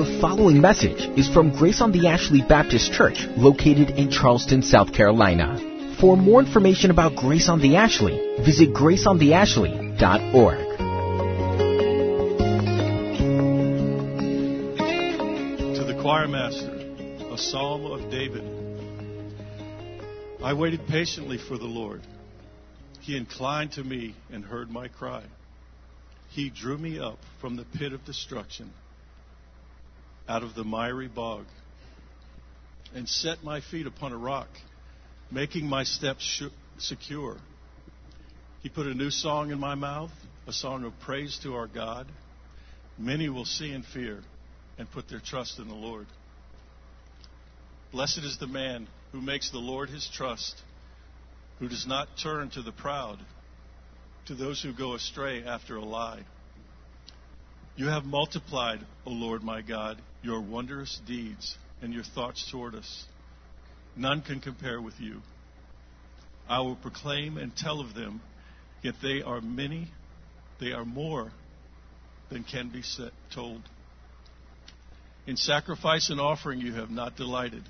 The following message is from Grace on the Ashley Baptist Church, located in Charleston, South Carolina. For more information about Grace on the Ashley, visit graceontheashley.org. To the choir master, a psalm of David. I waited patiently for the Lord. He inclined to me and heard my cry. He drew me up from the pit of destruction, out of the miry bog, and set my feet upon a rock, making my steps secure. He put a new song in my mouth, a song of praise to our God. Many will see and fear and put their trust in the Lord. Blessed is the man who makes the Lord his trust, who does not turn to the proud to those who go astray after a lie. You have multiplied, O Lord my God, your wondrous deeds and your thoughts toward us. None can compare with you. I will proclaim and tell of them, yet they are many, they are more than can be set, told. In sacrifice and offering you have not delighted,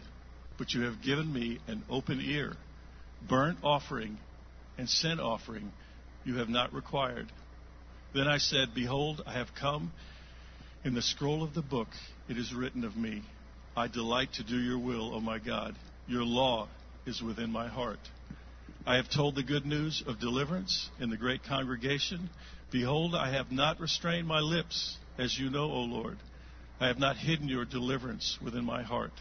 but you have given me an open ear, burnt offering and sin offering you have not required. Then I said, Behold, I have come. In the scroll of the book it is written of me, I delight to do your will, O my God. Your law is within my heart. I have told the good news of deliverance in the great congregation. Behold, I have not restrained my lips, as you know, O Lord. I have not hidden your deliverance within my heart.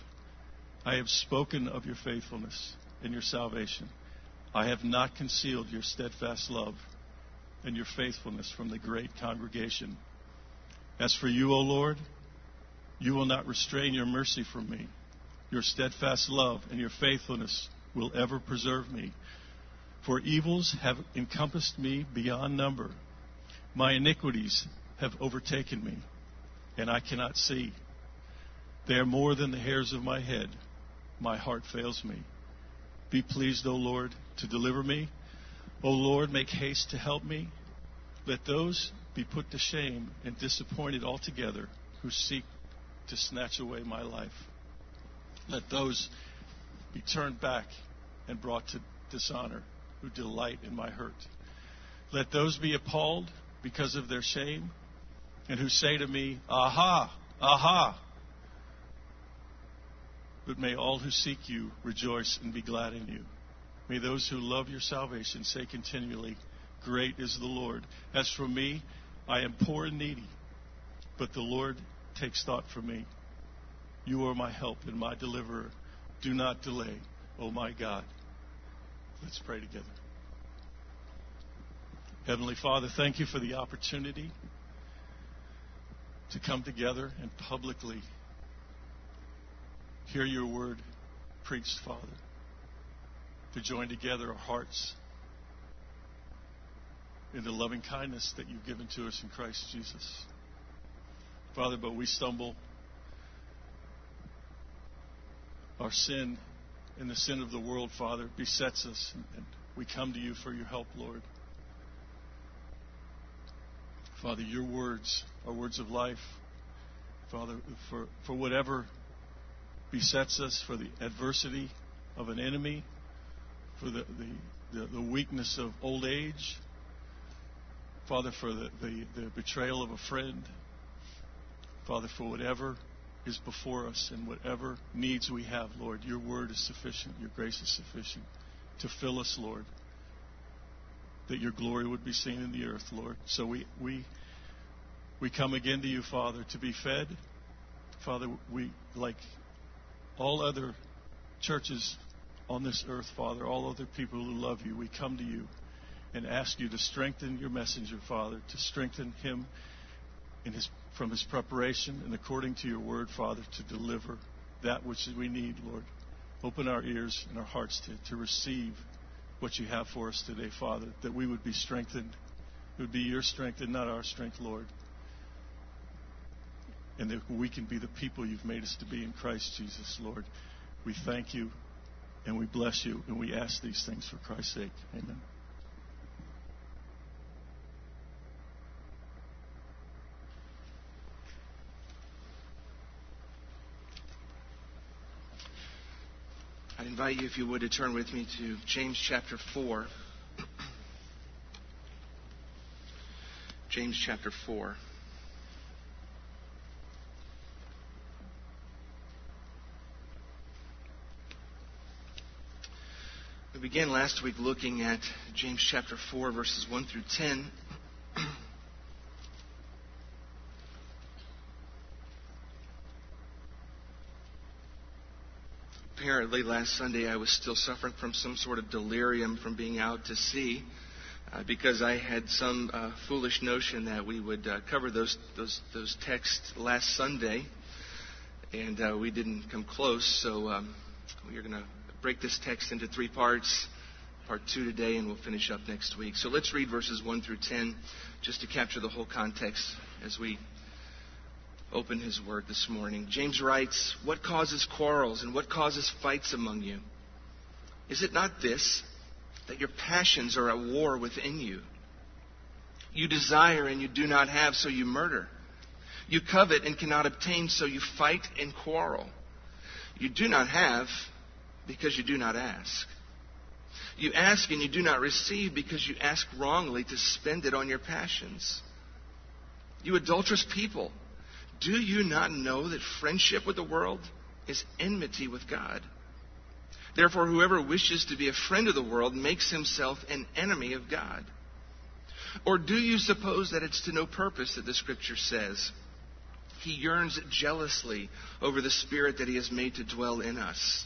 I have spoken of your faithfulness and your salvation. I have not concealed your steadfast love and your faithfulness from the great congregation. As for you, O Lord, you will not restrain your mercy from me. Your steadfast love and your faithfulness will ever preserve me. For evils have encompassed me beyond number. My iniquities have overtaken me, and I cannot see. They are more than the hairs of my head. My heart fails me. Be pleased, O Lord, to deliver me. O Lord, make haste to help me. Let those be put to shame and disappointed altogether who seek to snatch away my life. Let those be turned back and brought to dishonor who delight in my hurt. Let those be appalled because of their shame and who say to me, Aha, aha. But may all who seek you rejoice and be glad in you. May those who love your salvation say continually, Great is the Lord. As for me, I am poor and needy, but the Lord takes thought for me. You are my help and my deliverer. Do not delay, O my God. Let's pray together. Heavenly Father, thank you for the opportunity to come together and publicly hear your word preached, Father. To join together our hearts in the loving kindness that you've given to us in Christ Jesus. Father, but we stumble. Our sin and the sin of the world, Father, besets us, and we come to you for your help, Lord. Father, your words are words of life. Father, for, for whatever besets us, for the adversity of an enemy, for the, the, the, the weakness of old age, Father, for the, the, the betrayal of a friend, Father, for whatever is before us and whatever needs we have, Lord, your word is sufficient, your grace is sufficient to fill us, Lord, that your glory would be seen in the earth, Lord. So we, we, we come again to you, Father, to be fed. Father, we, like all other churches on this earth, Father, all other people who love you, we come to you and ask you to strengthen your messenger, Father, to strengthen him his, from his preparation and according to your word, Father, to deliver that which we need, Lord. Open our ears and our hearts to, to receive what you have for us today, Father, that we would be strengthened. It would be your strength and not our strength, Lord. And that we can be the people you've made us to be in Christ Jesus, Lord. We thank you and we bless you and we ask these things for Christ's sake. Amen. I invite you, if you would, to turn with me to James chapter 4. James chapter 4. We began last week looking at James chapter 4, verses 1 through 10. apparently last Sunday I was still suffering from some sort of delirium from being out to sea uh, because I had some uh, foolish notion that we would uh, cover those, those, those texts last Sunday, and uh, we didn't come close. So um, we're going to break this text into three parts. Part two today, and we'll finish up next week. So let's read verses 1 through 10 just to capture the whole context as we open his word this morning. James writes, What causes quarrels and what causes fights among you? Is it not this, that your passions are at war within you? You desire and you do not have, so you murder. You covet and cannot obtain, so you fight and quarrel. You do not have because you do not ask. You ask and you do not receive because you ask wrongly to spend it on your passions. You adulterous people. Do you not know that friendship with the world is enmity with God? Therefore, whoever wishes to be a friend of the world makes himself an enemy of God. Or do you suppose that it's to no purpose that the Scripture says, He yearns jealously over the Spirit that He has made to dwell in us?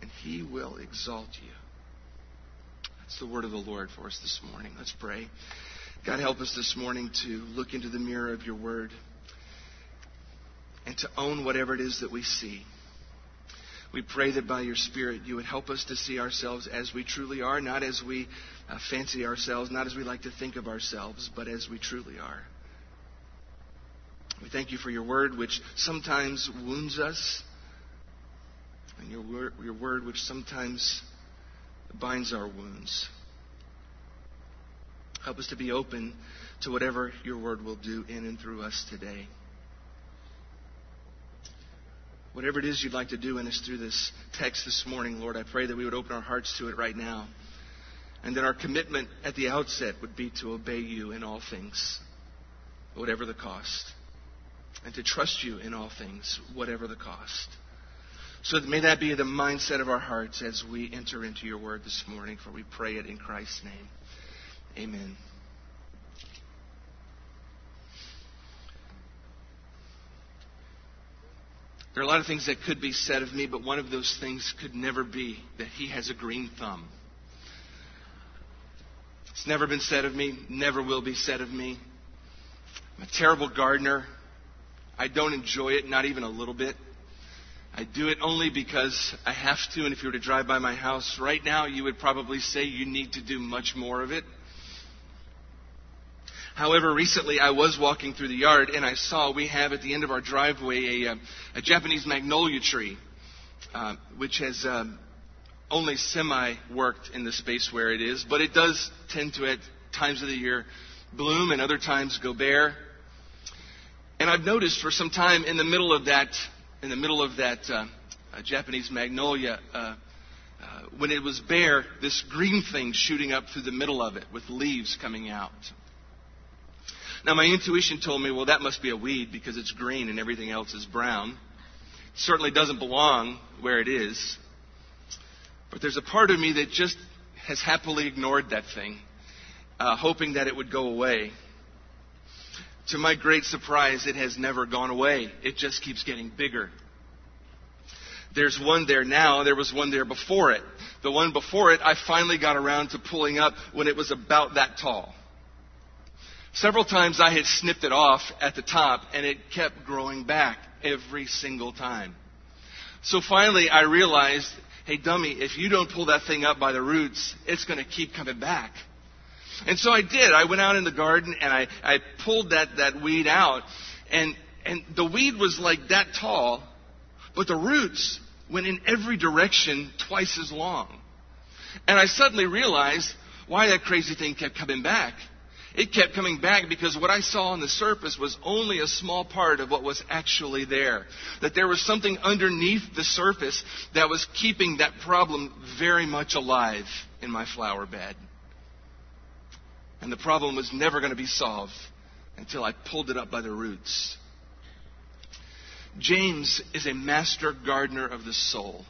and he will exalt you. That's the word of the Lord for us this morning. Let's pray. God, help us this morning to look into the mirror of your word and to own whatever it is that we see. We pray that by your Spirit you would help us to see ourselves as we truly are, not as we uh, fancy ourselves, not as we like to think of ourselves, but as we truly are. We thank you for your word, which sometimes wounds us, and your word, your word which sometimes binds our wounds. Help us to be open to whatever your word will do in and through us today. Whatever it is you'd like to do in us through this text this morning, Lord, I pray that we would open our hearts to it right now. And that our commitment at the outset would be to obey you in all things, whatever the cost. And to trust you in all things, whatever the cost. So may that be the mindset of our hearts as we enter into your word this morning, for we pray it in Christ's name. Amen. There are a lot of things that could be said of me, but one of those things could never be that he has a green thumb. It's never been said of me, never will be said of me. I'm a terrible gardener. I don't enjoy it, not even a little bit. I do it only because I have to, and if you were to drive by my house right now, you would probably say you need to do much more of it. However, recently I was walking through the yard and I saw we have at the end of our driveway a, uh, a Japanese magnolia tree, uh, which has um, only semi worked in the space where it is, but it does tend to at times of the year bloom and other times go bare. And I've noticed for some time in the middle of that, in the middle of that uh, uh, Japanese magnolia, uh, uh, when it was bare, this green thing shooting up through the middle of it with leaves coming out. Now, my intuition told me, well, that must be a weed because it's green and everything else is brown. It certainly doesn't belong where it is. But there's a part of me that just has happily ignored that thing, uh, hoping that it would go away. To my great surprise, it has never gone away. It just keeps getting bigger. There's one there now. There was one there before it. The one before it, I finally got around to pulling up when it was about that tall. Several times I had snipped it off at the top and it kept growing back every single time. So finally I realized hey, dummy, if you don't pull that thing up by the roots, it's going to keep coming back. And so I did. I went out in the garden and I, I pulled that, that weed out. And, and the weed was like that tall, but the roots went in every direction twice as long. And I suddenly realized why that crazy thing kept coming back. It kept coming back because what I saw on the surface was only a small part of what was actually there. That there was something underneath the surface that was keeping that problem very much alive in my flower bed. And the problem was never going to be solved until I pulled it up by the roots. James is a master gardener of the soul.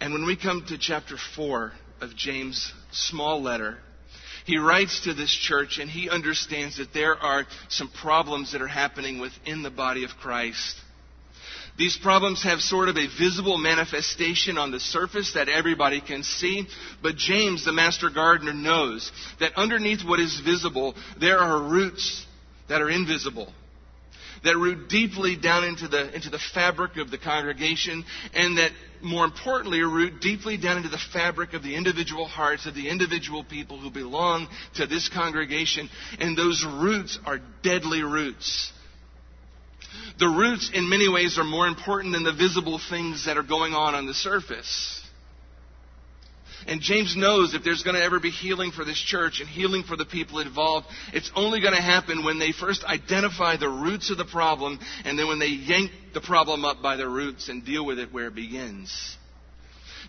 And when we come to chapter 4 of James' small letter, he writes to this church and he understands that there are some problems that are happening within the body of Christ. These problems have sort of a visible manifestation on the surface that everybody can see, but James, the master gardener, knows that underneath what is visible, there are roots that are invisible that root deeply down into the, into the fabric of the congregation, and that, more importantly, root deeply down into the fabric of the individual hearts of the individual people who belong to this congregation. And those roots are deadly roots. The roots, in many ways, are more important than the visible things that are going on on the surface. And James knows if there's going to ever be healing for this church and healing for the people involved, it's only going to happen when they first identify the roots of the problem and then when they yank the problem up by the roots and deal with it where it begins.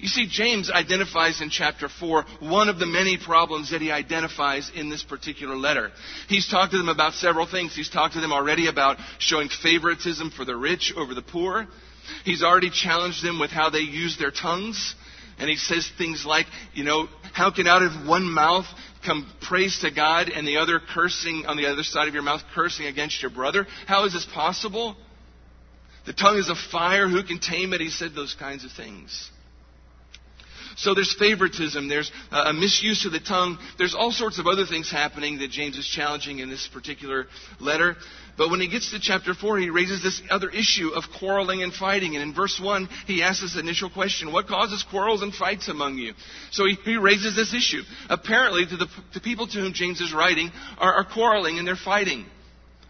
You see, James identifies in chapter 4 one of the many problems that he identifies in this particular letter. He's talked to them about several things. He's talked to them already about showing favoritism for the rich over the poor. He's already challenged them with how they use their tongues. And he says things like, you know, how can out of one mouth come praise to God and the other cursing on the other side of your mouth, cursing against your brother? How is this possible? The tongue is a fire. Who can tame it? He said those kinds of things. So there's favoritism, there's uh, a misuse of the tongue, there's all sorts of other things happening that James is challenging in this particular letter. But when he gets to chapter 4, he raises this other issue of quarreling and fighting. And in verse 1, he asks this initial question What causes quarrels and fights among you? So he, he raises this issue. Apparently, to the people to whom James is writing are, are quarreling and they're fighting.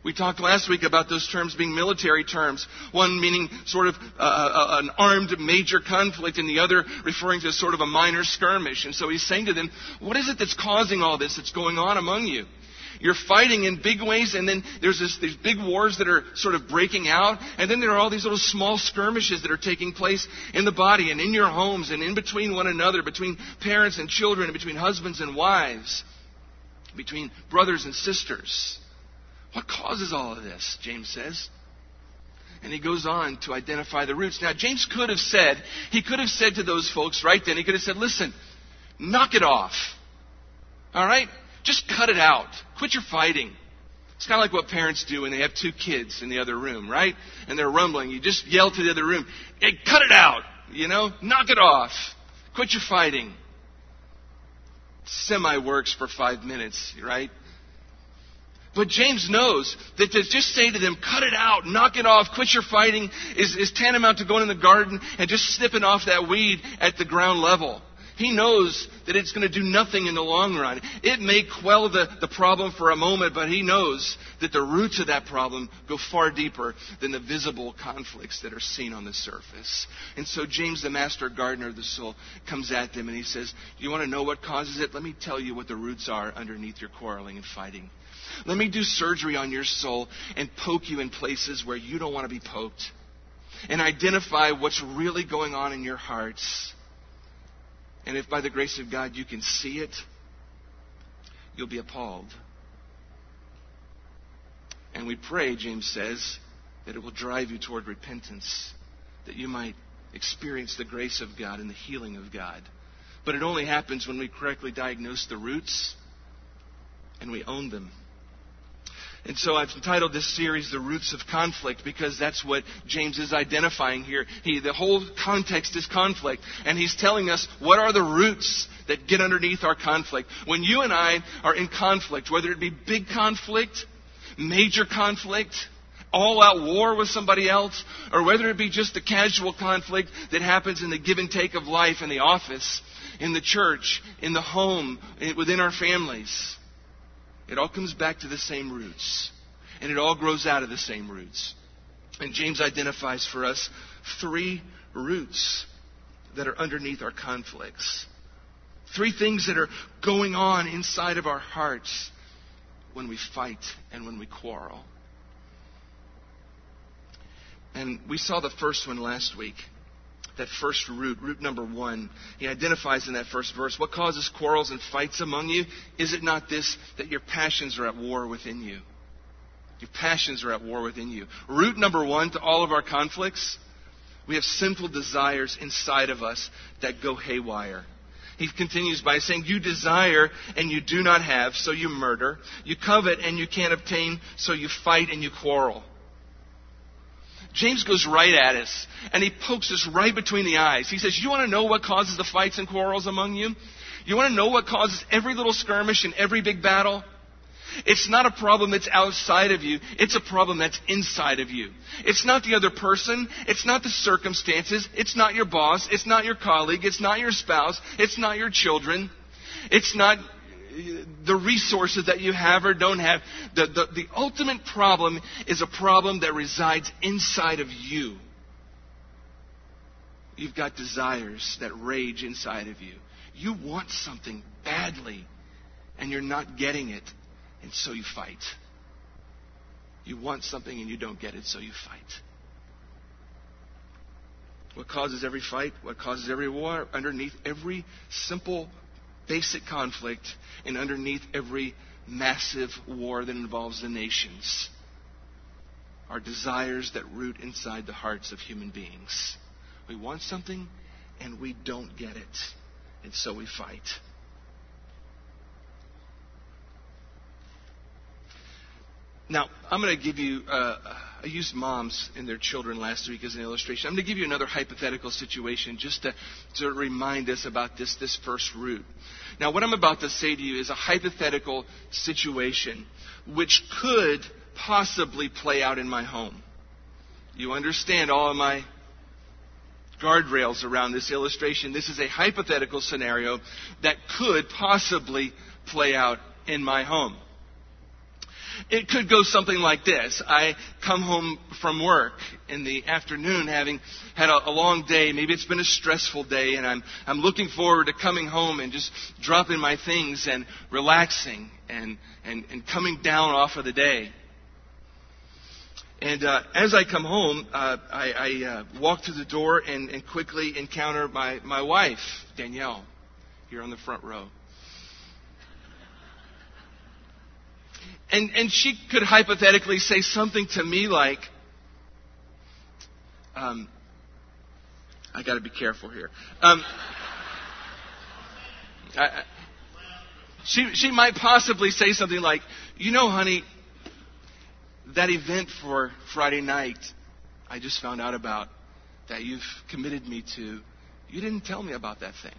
We talked last week about those terms being military terms. One meaning sort of uh, uh, an armed major conflict, and the other referring to sort of a minor skirmish. And so he's saying to them, What is it that's causing all this that's going on among you? You're fighting in big ways, and then there's this, these big wars that are sort of breaking out, and then there are all these little small skirmishes that are taking place in the body and in your homes and in between one another, between parents and children, and between husbands and wives, between brothers and sisters. What causes all of this? James says. And he goes on to identify the roots. Now, James could have said, he could have said to those folks right then, he could have said, listen, knock it off. All right? Just cut it out. Quit your fighting. It's kind of like what parents do when they have two kids in the other room, right? And they're rumbling. You just yell to the other room, hey, cut it out. You know, knock it off. Quit your fighting. Semi works for five minutes, right? But James knows that to just say to them, cut it out, knock it off, quit your fighting, is, is tantamount to going in the garden and just snipping off that weed at the ground level. He knows that it's going to do nothing in the long run. It may quell the, the problem for a moment, but he knows that the roots of that problem go far deeper than the visible conflicts that are seen on the surface. And so James, the master gardener of the soul, comes at them and he says, Do You want to know what causes it? Let me tell you what the roots are underneath your quarreling and fighting. Let me do surgery on your soul and poke you in places where you don't want to be poked. And identify what's really going on in your hearts. And if by the grace of God you can see it, you'll be appalled. And we pray, James says, that it will drive you toward repentance, that you might experience the grace of God and the healing of God. But it only happens when we correctly diagnose the roots and we own them. And so I've entitled this series The Roots of Conflict because that's what James is identifying here. He, the whole context is conflict. And he's telling us what are the roots that get underneath our conflict. When you and I are in conflict, whether it be big conflict, major conflict, all out war with somebody else, or whether it be just a casual conflict that happens in the give and take of life in the office, in the church, in the home, within our families. It all comes back to the same roots. And it all grows out of the same roots. And James identifies for us three roots that are underneath our conflicts. Three things that are going on inside of our hearts when we fight and when we quarrel. And we saw the first one last week. That first root, root number one. He identifies in that first verse what causes quarrels and fights among you? Is it not this, that your passions are at war within you? Your passions are at war within you. Root number one to all of our conflicts we have sinful desires inside of us that go haywire. He continues by saying, You desire and you do not have, so you murder. You covet and you can't obtain, so you fight and you quarrel. James goes right at us, and he pokes us right between the eyes. He says, You want to know what causes the fights and quarrels among you? You want to know what causes every little skirmish and every big battle? It's not a problem that's outside of you. It's a problem that's inside of you. It's not the other person. It's not the circumstances. It's not your boss. It's not your colleague. It's not your spouse. It's not your children. It's not the resources that you have or don't have. The, the, the ultimate problem is a problem that resides inside of you. You've got desires that rage inside of you. You want something badly, and you're not getting it, and so you fight. You want something and you don't get it, so you fight. What causes every fight? What causes every war? Underneath every simple basic conflict and underneath every massive war that involves the nations are desires that root inside the hearts of human beings. We want something and we don't get it, and so we fight. Now, I'm going to give you, uh, I used moms and their children last week as an illustration. I'm going to give you another hypothetical situation just to, to remind us about this, this first root. Now, what I'm about to say to you is a hypothetical situation which could possibly play out in my home. You understand all of my guardrails around this illustration. This is a hypothetical scenario that could possibly play out in my home. It could go something like this. I come home from work in the afternoon having had a, a, long day. Maybe it's been a stressful day and I'm, I'm looking forward to coming home and just dropping my things and relaxing and, and, and coming down off of the day. And uh, as I come home, uh, I, I uh, walk through the door and, and quickly encounter my, my wife, Danielle, here on the front row. And, and she could hypothetically say something to me like, um, I got to be careful here. Um, I, she, she might possibly say something like, You know, honey, that event for Friday night I just found out about that you've committed me to, you didn't tell me about that thing.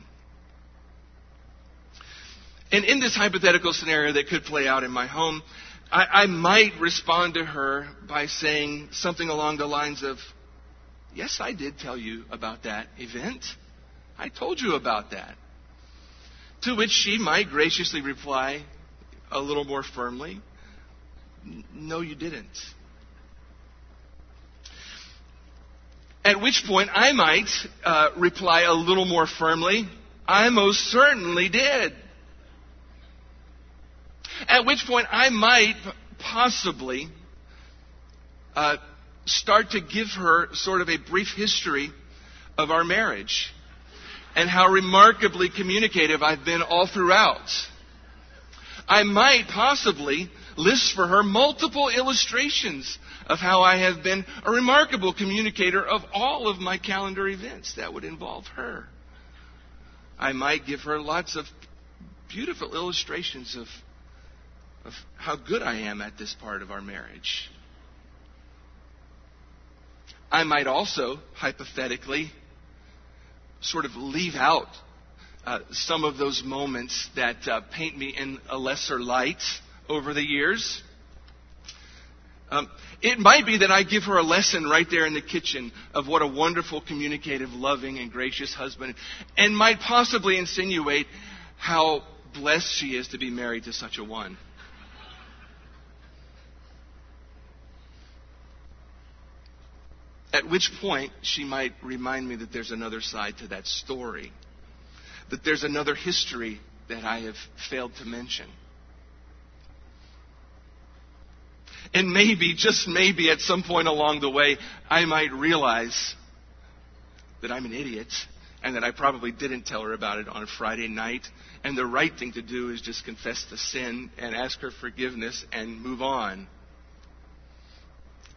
And in this hypothetical scenario that could play out in my home, I, I might respond to her by saying something along the lines of, Yes, I did tell you about that event. I told you about that. To which she might graciously reply a little more firmly, No, you didn't. At which point I might uh, reply a little more firmly, I most certainly did. At which point I might possibly uh, start to give her sort of a brief history of our marriage and how remarkably communicative I've been all throughout. I might possibly list for her multiple illustrations of how I have been a remarkable communicator of all of my calendar events that would involve her. I might give her lots of beautiful illustrations of of how good I am at this part of our marriage. I might also, hypothetically, sort of leave out uh, some of those moments that uh, paint me in a lesser light over the years. Um, it might be that I give her a lesson right there in the kitchen of what a wonderful, communicative, loving, and gracious husband, and might possibly insinuate how blessed she is to be married to such a one. At which point, she might remind me that there's another side to that story, that there's another history that I have failed to mention. And maybe, just maybe, at some point along the way, I might realize that I'm an idiot and that I probably didn't tell her about it on a Friday night. And the right thing to do is just confess the sin and ask her forgiveness and move on.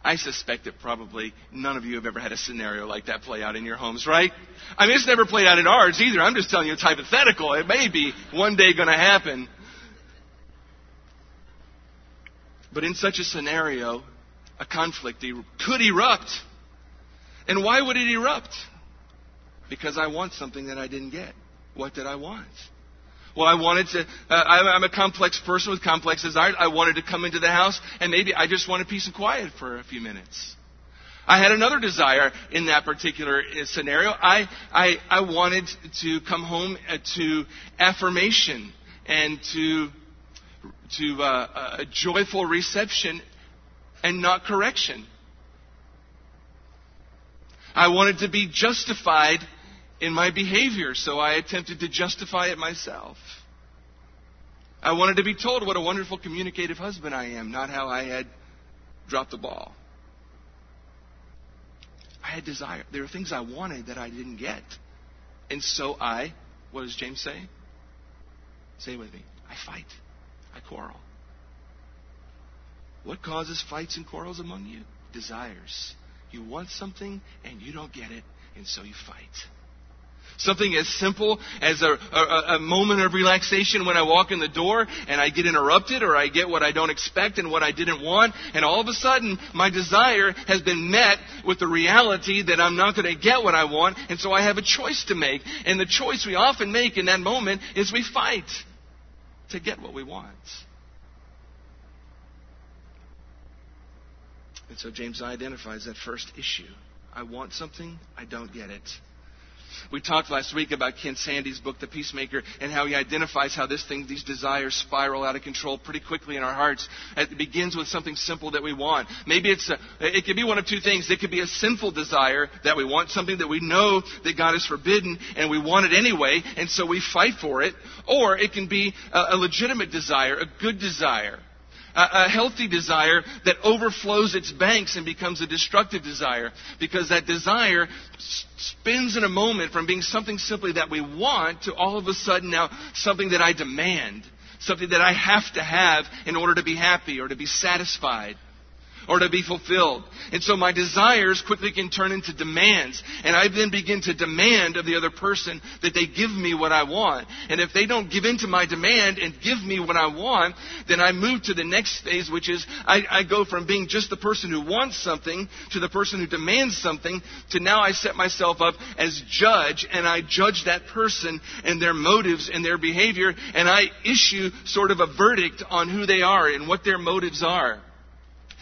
I suspect that probably none of you have ever had a scenario like that play out in your homes, right? I mean, it's never played out in ours either. I'm just telling you it's hypothetical. It may be one day going to happen. But in such a scenario, a conflict er, could erupt. And why would it erupt? Because I want something that I didn't get. What did I want? Well, I wanted to, uh, I'm a complex person with complex desires. I wanted to come into the house and maybe I just wanted peace and quiet for a few minutes. I had another desire in that particular uh, scenario. I, I, I wanted to come home uh, to affirmation and to to uh, a joyful reception and not correction. I wanted to be justified in my behavior, so I attempted to justify it myself. I wanted to be told what a wonderful communicative husband I am, not how I had dropped the ball. I had desire. There were things I wanted that I didn't get. And so I, what does James say? Say with me, I fight. I quarrel. What causes fights and quarrels among you? Desires. You want something and you don't get it, and so you fight. Something as simple as a, a, a, moment of relaxation when I walk in the door and I get interrupted or I get what I don't expect and what I didn't want, and all of a sudden my desire has been met with the reality that I'm not going to get what I want, and so I have a choice to make. And the choice we often make in that moment is we fight to get what we want. And so James identifies that first issue. I want something, I don't get it. We talked last week about Ken Sande's book, The Peacemaker, and how he identifies how this thing, these desires spiral out of control pretty quickly in our hearts. It begins with something simple that we want. Maybe it's a, it could be one of two things. It could be a sinful desire that we want something that we know that God has forbidden and we want it anyway, and so we fight for it. Or it can be a, a legitimate desire, a good desire a, healthy desire that overflows its banks and becomes a destructive desire. Because that desire spins in a moment from being something simply that we want to all of a sudden now something that I demand, something that I have to have in order to be happy or to be satisfied or to be fulfilled. And so my desires quickly can turn into demands. And I then begin to demand of the other person that they give me what I want. And if they don't give in to my demand and give me what I want, then I move to the next phase, which is I, I go from being just the person who wants something to the person who demands something to now I set myself up as judge and I judge that person and their motives and their behavior and I issue sort of a verdict on who they are and what their motives are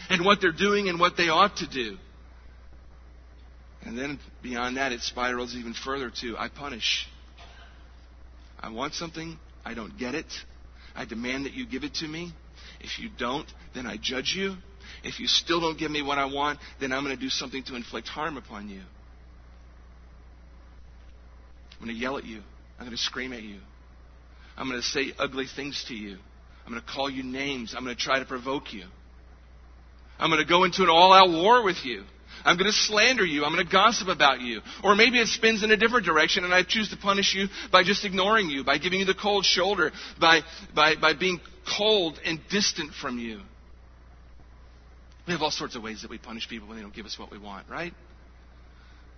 and what they're doing and what they ought to do. And then beyond that, it spirals even further to I punish. I want something, I don't get it. I demand that you give it to me. If you don't, then I judge you. If you still don't give me what I want, then I'm going to do something to inflict harm upon you. I'm going to yell at you. I'm going to scream at you. I'm going to say ugly things to you. I'm going to call you names. I'm going to try to provoke you. I'm going to go into an all out war with you. I'm going to slander you. I'm going to gossip about you. Or maybe it spins in a different direction and I choose to punish you by just ignoring you, by giving you the cold shoulder, by, by, by being cold and distant from you. We have all sorts of ways that we punish people when they don't give us what we want, right?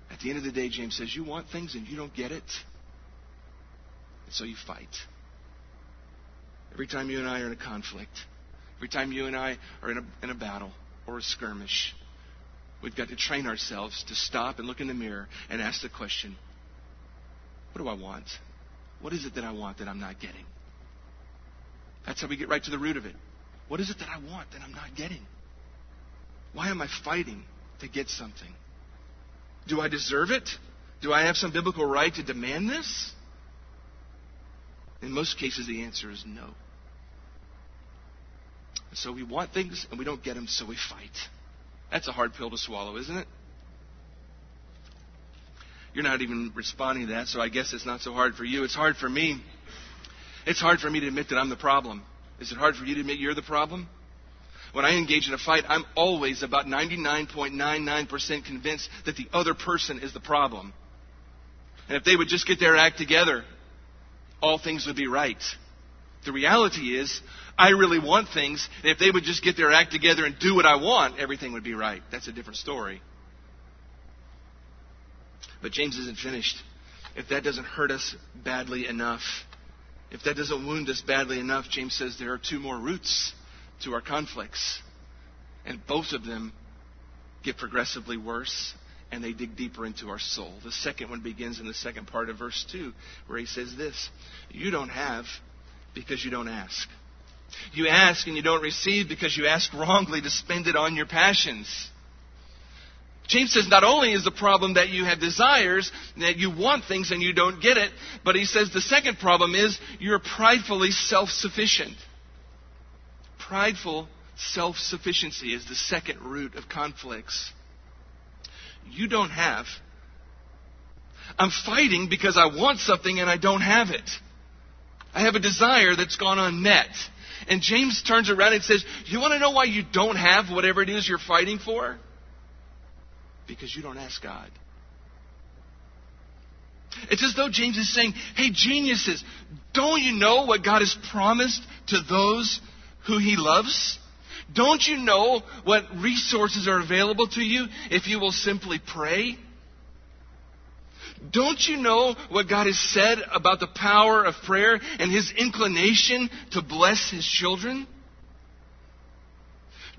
At the end of the day, James says, You want things and you don't get it. And so you fight. Every time you and I are in a conflict, every time you and I are in a, in a battle, or a skirmish. We've got to train ourselves to stop and look in the mirror and ask the question what do I want? What is it that I want that I'm not getting? That's how we get right to the root of it. What is it that I want that I'm not getting? Why am I fighting to get something? Do I deserve it? Do I have some biblical right to demand this? In most cases, the answer is no. So we want things and we don't get them, so we fight. That's a hard pill to swallow, isn't it? You're not even responding to that, so I guess it's not so hard for you. It's hard for me. It's hard for me to admit that I'm the problem. Is it hard for you to admit you're the problem? When I engage in a fight, I'm always about 99.99% convinced that the other person is the problem. And if they would just get their act together, all things would be right. The reality is, I really want things, if they would just get their act together and do what I want, everything would be right. That's a different story. But James isn't finished. If that doesn't hurt us badly enough, if that doesn't wound us badly enough, James says there are two more roots to our conflicts. And both of them get progressively worse and they dig deeper into our soul. The second one begins in the second part of verse 2, where he says this You don't have because you don't ask. You ask and you don't receive because you ask wrongly to spend it on your passions. James says not only is the problem that you have desires, that you want things and you don't get it, but he says the second problem is you're pridefully self sufficient. Prideful self sufficiency is the second root of conflicts. You don't have. I'm fighting because I want something and I don't have it. I have a desire that's gone unmet. And James turns around and says, You want to know why you don't have whatever it is you're fighting for? Because you don't ask God. It's as though James is saying, Hey, geniuses, don't you know what God has promised to those who he loves? Don't you know what resources are available to you if you will simply pray? Don't you know what God has said about the power of prayer and his inclination to bless his children?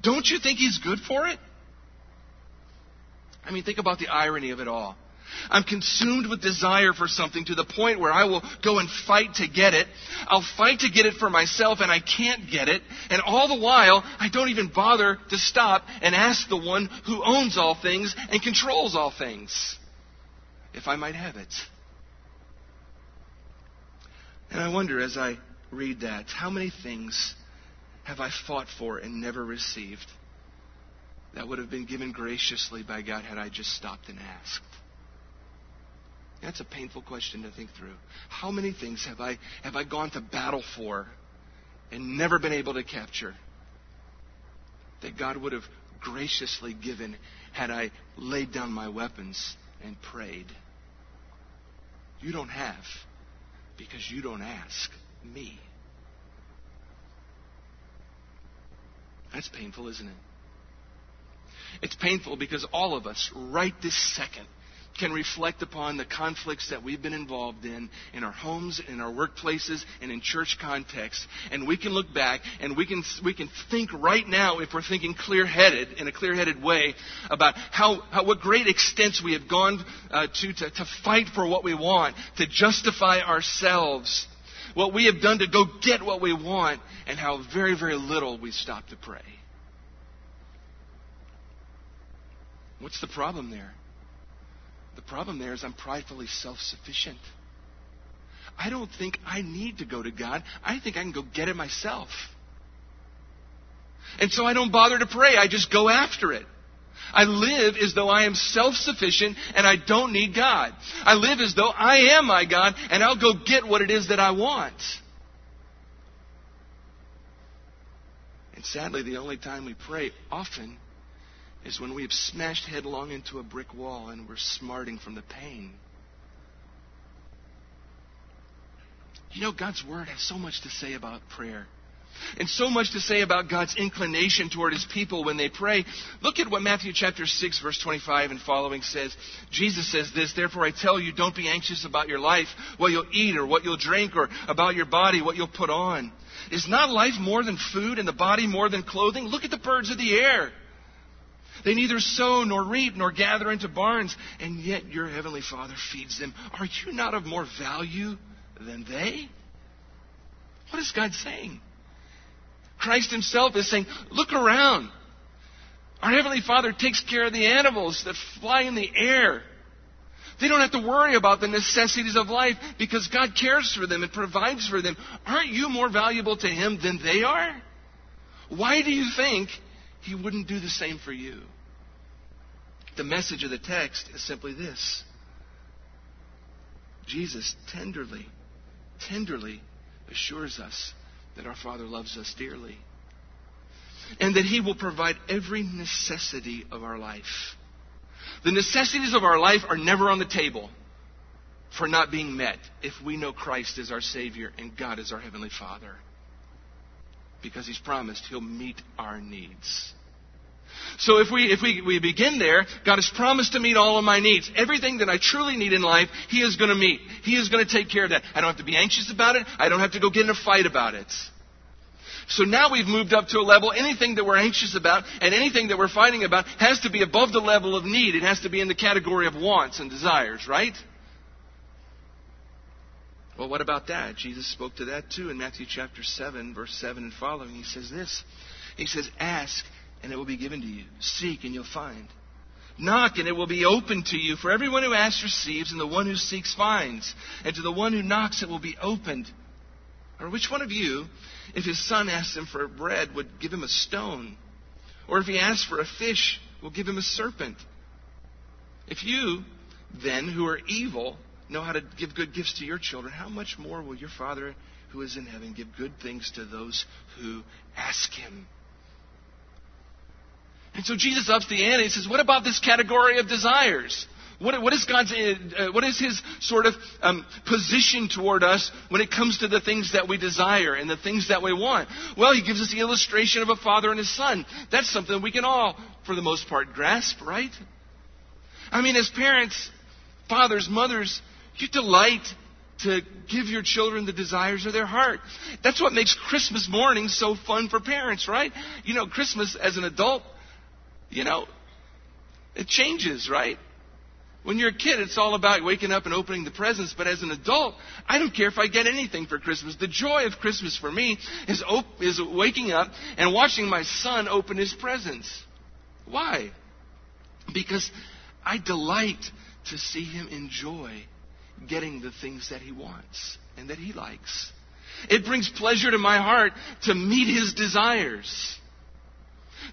Don't you think he's good for it? I mean, think about the irony of it all. I'm consumed with desire for something to the point where I will go and fight to get it. I'll fight to get it for myself and I can't get it. And all the while, I don't even bother to stop and ask the one who owns all things and controls all things if I might have it. And I wonder as I read that, how many things have I fought for and never received that would have been given graciously by God had I just stopped and asked? That's a painful question to think through. How many things have I, have I gone to battle for and never been able to capture that God would have graciously given had I laid down my weapons and prayed? You don't have because you don't ask me. That's painful, isn't it? It's painful because all of us, right this second, can reflect upon the conflicts that we've been involved in in our homes, in our workplaces, and in church contexts. And we can look back and we can, we can think right now, if we're thinking clear headed, in a clear headed way, about how, how, what great extents we have gone uh, to, to, to fight for what we want, to justify ourselves, what we have done to go get what we want, and how very, very little we stop to pray. What's the problem there? The problem there is I'm pridefully self sufficient. I don't think I need to go to God. I think I can go get it myself. And so I don't bother to pray. I just go after it. I live as though I am self sufficient and I don't need God. I live as though I am my God and I'll go get what it is that I want. And sadly, the only time we pray often is when we have smashed headlong into a brick wall and we're smarting from the pain. You know, God's Word has so much to say about prayer. And so much to say about God's inclination toward His people when they pray. Look at what Matthew chapter 6, verse 25 and following says. Jesus says this, Therefore I tell you, don't be anxious about your life, what you'll eat or what you'll drink, or about your body, what you'll put on. Is not life more than food and the body more than clothing? Look at the birds of the air. They neither sow nor reap nor gather into barns, and yet your heavenly Father feeds them. Are you not of more value than they? What is God saying? Christ Himself is saying, Look around. Our Heavenly Father takes care of the animals that fly in the air. They don't have to worry about the necessities of life because God cares for them and provides for them. Aren't you more valuable to Him than they are? Why do you think He wouldn't do the same for you? The message of the text is simply this Jesus tenderly, tenderly assures us that our Father loves us dearly and that He will provide every necessity of our life. The necessities of our life are never on the table for not being met if we know Christ is our Savior and God is our Heavenly Father. Because He's promised He'll meet our needs. So if we, if we, we begin there, God has promised to meet all of my needs. Everything that I truly need in life, He is going to meet. He is going to take care of that. I don't have to be anxious about it. I don't have to go get in a fight about it. So now we've moved up to a level, anything that we're anxious about and anything that we're fighting about has to be above the level of need. It has to be in the category of wants and desires, right? Well, what about that? Jesus spoke to that too in Matthew chapter 7, verse 7 and following. He says this He says, Ask, and it will be given to you. Seek, and you'll find. Knock, and it will be open to you. For everyone who asks receives, and the one who seeks finds. And to the one who knocks, it will be opened. Or which one of you, if his son asks him for bread, would give him a stone? Or if he asks for a fish, will give him a serpent? If you, then, who are evil, know how to give good gifts to your children, how much more will your Father who is in heaven give good things to those who ask him? And so Jesus ups the ante. And he says, What about this category of desires? What, what is God's, uh, what is His sort of um, position toward us when it comes to the things that we desire and the things that we want? Well, He gives us the illustration of a father and his son. That's something we can all, for the most part, grasp, right? I mean, as parents, fathers, mothers, you delight to give your children the desires of their heart. That's what makes Christmas morning so fun for parents, right? You know, Christmas as an adult, you know, it changes, right? When you're a kid, it's all about waking up and opening the presents. But as an adult, I don't care if I get anything for Christmas. The joy of Christmas for me is, op- is waking up and watching my son open his presents. Why? Because I delight to see him enjoy getting the things that he wants and that he likes. It brings pleasure to my heart to meet his desires.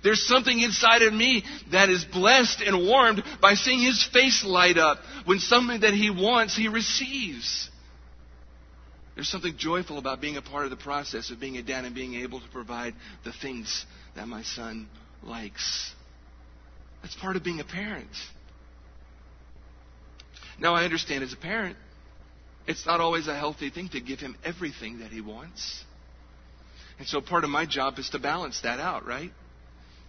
There's something inside of me that is blessed and warmed by seeing his face light up when something that he wants, he receives. There's something joyful about being a part of the process of being a dad and being able to provide the things that my son likes. That's part of being a parent. Now, I understand as a parent, it's not always a healthy thing to give him everything that he wants. And so part of my job is to balance that out, right?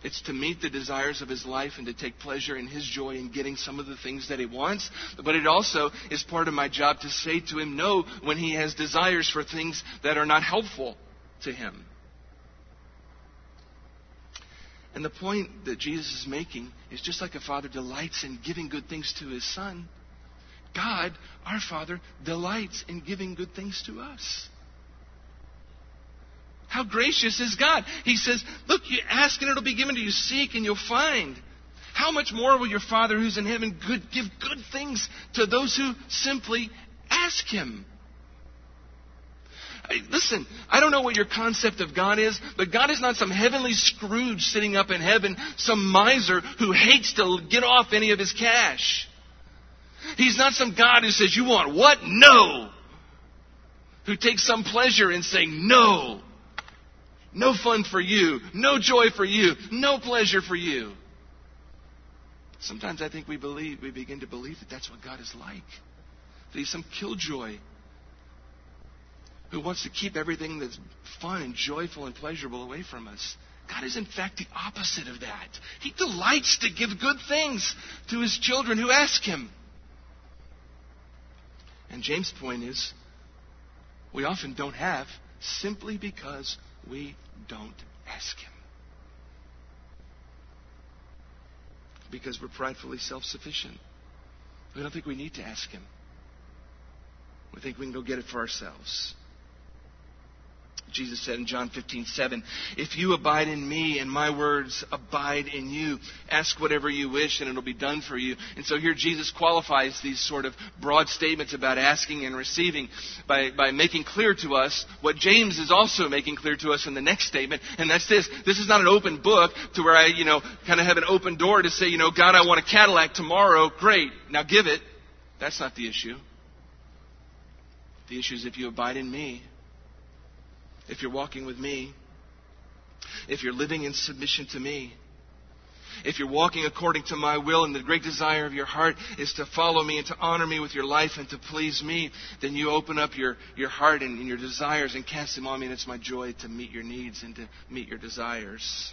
It's to meet the desires of his life and to take pleasure in his joy in getting some of the things that he wants. But it also is part of my job to say to him no when he has desires for things that are not helpful to him. And the point that Jesus is making is just like a father delights in giving good things to his son, God, our Father, delights in giving good things to us. How gracious is God? He says, Look, you ask and it'll be given to you. Seek and you'll find. How much more will your Father who's in heaven good, give good things to those who simply ask Him? Listen, I don't know what your concept of God is, but God is not some heavenly Scrooge sitting up in heaven, some miser who hates to get off any of his cash. He's not some God who says, You want what? No. Who takes some pleasure in saying no. No fun for you. No joy for you. No pleasure for you. Sometimes I think we believe, we begin to believe that that's what God is like. That He's some killjoy who wants to keep everything that's fun and joyful and pleasurable away from us. God is, in fact, the opposite of that. He delights to give good things to His children who ask Him. And James' point is we often don't have simply because we don't ask Him. Because we're pridefully self sufficient. We don't think we need to ask Him. We think we can go get it for ourselves. Jesus said in John 15, 7, If you abide in me and my words abide in you, ask whatever you wish and it'll be done for you. And so here Jesus qualifies these sort of broad statements about asking and receiving by, by making clear to us what James is also making clear to us in the next statement, and that's this. This is not an open book to where I, you know, kind of have an open door to say, you know, God, I want a Cadillac tomorrow. Great. Now give it. That's not the issue. The issue is if you abide in me, if you're walking with me, if you're living in submission to me, if you're walking according to my will and the great desire of your heart is to follow me and to honor me with your life and to please me, then you open up your, your heart and, and your desires and cast them on me, and it's my joy to meet your needs and to meet your desires.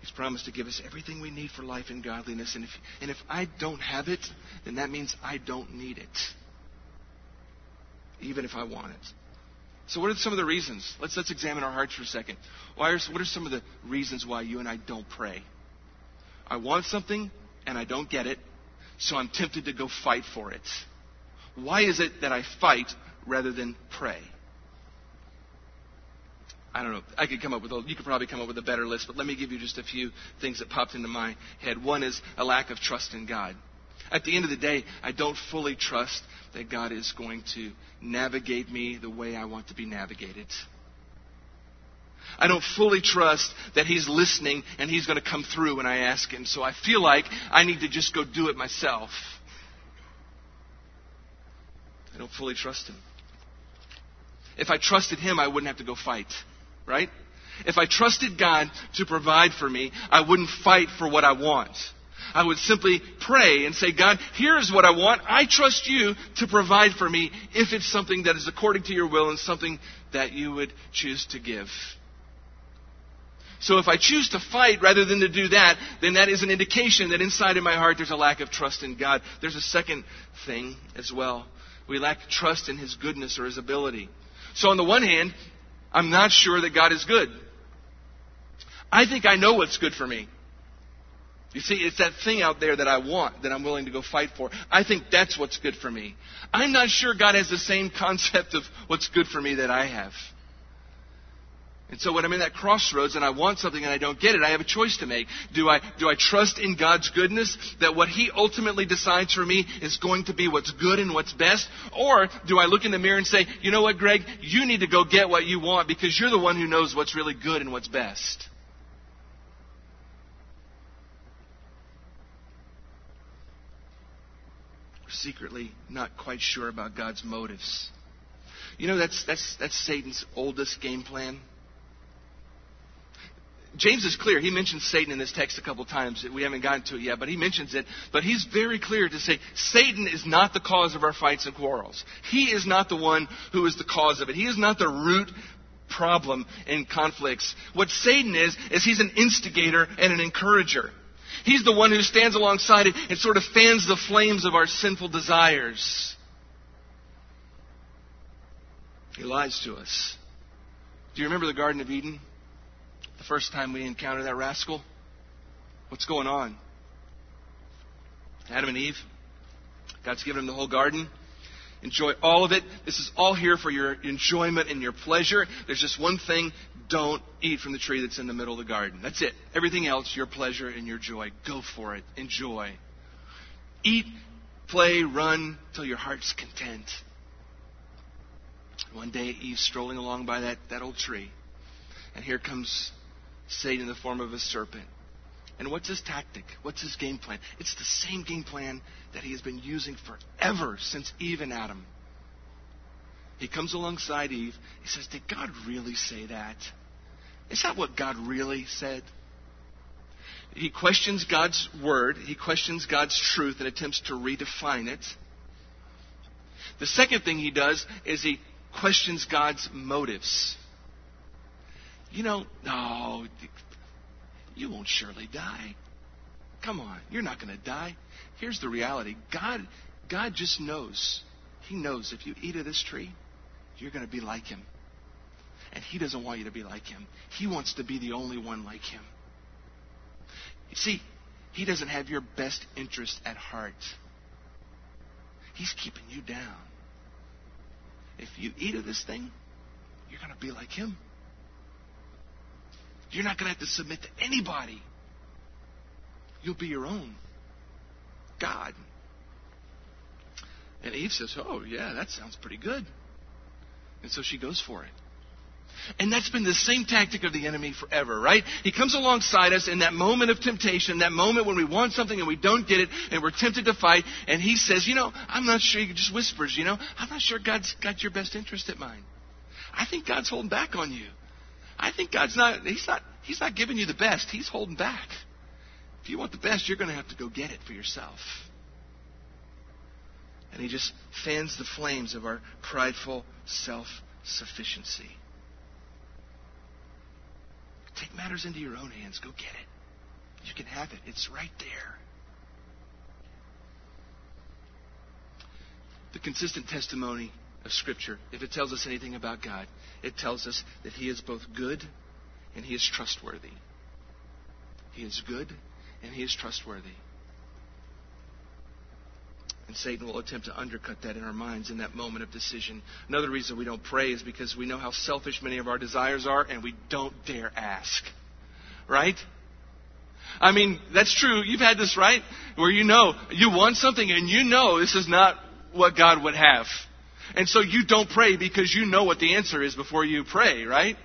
He's promised to give us everything we need for life and godliness. And if, and if I don't have it, then that means I don't need it. Even if I want it. So, what are some of the reasons? Let's, let's examine our hearts for a second. Why are, what are some of the reasons why you and I don't pray? I want something and I don't get it, so I'm tempted to go fight for it. Why is it that I fight rather than pray? I don't know. I could come up with a, you could probably come up with a better list, but let me give you just a few things that popped into my head. One is a lack of trust in God. At the end of the day, I don't fully trust that God is going to navigate me the way I want to be navigated. I don't fully trust that He's listening and He's going to come through when I ask Him. So I feel like I need to just go do it myself. I don't fully trust Him. If I trusted Him, I wouldn't have to go fight, right? If I trusted God to provide for me, I wouldn't fight for what I want. I would simply pray and say, God, here's what I want. I trust you to provide for me if it's something that is according to your will and something that you would choose to give. So if I choose to fight rather than to do that, then that is an indication that inside of my heart there's a lack of trust in God. There's a second thing as well. We lack trust in His goodness or His ability. So on the one hand, I'm not sure that God is good. I think I know what's good for me. You see, it's that thing out there that I want, that I'm willing to go fight for. I think that's what's good for me. I'm not sure God has the same concept of what's good for me that I have. And so when I'm in that crossroads and I want something and I don't get it, I have a choice to make. Do I, do I trust in God's goodness that what He ultimately decides for me is going to be what's good and what's best? Or do I look in the mirror and say, you know what, Greg? You need to go get what you want because you're the one who knows what's really good and what's best. Secretly not quite sure about God's motives. You know, that's, that's, that's Satan's oldest game plan. James is clear. He mentions Satan in this text a couple times. We haven't gotten to it yet, but he mentions it. But he's very clear to say Satan is not the cause of our fights and quarrels. He is not the one who is the cause of it. He is not the root problem in conflicts. What Satan is, is he's an instigator and an encourager. He's the one who stands alongside it and sort of fans the flames of our sinful desires. He lies to us. Do you remember the Garden of Eden? The first time we encountered that rascal? What's going on? Adam and Eve. God's given them the whole garden. Enjoy all of it. This is all here for your enjoyment and your pleasure. There's just one thing don't eat from the tree that's in the middle of the garden. That's it. Everything else, your pleasure and your joy. Go for it. Enjoy. Eat, play, run till your heart's content. One day, Eve's strolling along by that, that old tree, and here comes Satan in the form of a serpent. And what's his tactic? What's his game plan? It's the same game plan that he has been using forever since Eve and Adam. He comes alongside Eve. He says, Did God really say that? Is that what God really said? He questions God's word, he questions God's truth and attempts to redefine it. The second thing he does is he questions God's motives. You know, no, you won't surely die. Come on, you're not going to die. Here's the reality God, God just knows. He knows if you eat of this tree, you're going to be like him. And he doesn't want you to be like him. He wants to be the only one like him. You see, he doesn't have your best interest at heart. He's keeping you down. If you eat of this thing, you're going to be like him. You're not going to have to submit to anybody. You'll be your own God. And Eve says, Oh, yeah, that sounds pretty good. And so she goes for it. And that's been the same tactic of the enemy forever, right? He comes alongside us in that moment of temptation, that moment when we want something and we don't get it and we're tempted to fight, and he says, You know, I'm not sure, he just whispers, you know, I'm not sure God's got your best interest at mind. I think God's holding back on you. I think God's not, he's not, he's not giving you the best. He's holding back. If you want the best, you're going to have to go get it for yourself. And he just fans the flames of our prideful self sufficiency. Take matters into your own hands. Go get it. You can have it, it's right there. The consistent testimony of Scripture, if it tells us anything about God, it tells us that He is both good and He is trustworthy. He is good and He is trustworthy. And Satan will attempt to undercut that in our minds in that moment of decision. Another reason we don't pray is because we know how selfish many of our desires are and we don't dare ask. Right? I mean, that's true. You've had this, right? Where you know you want something and you know this is not what God would have. And so you don't pray because you know what the answer is before you pray, right?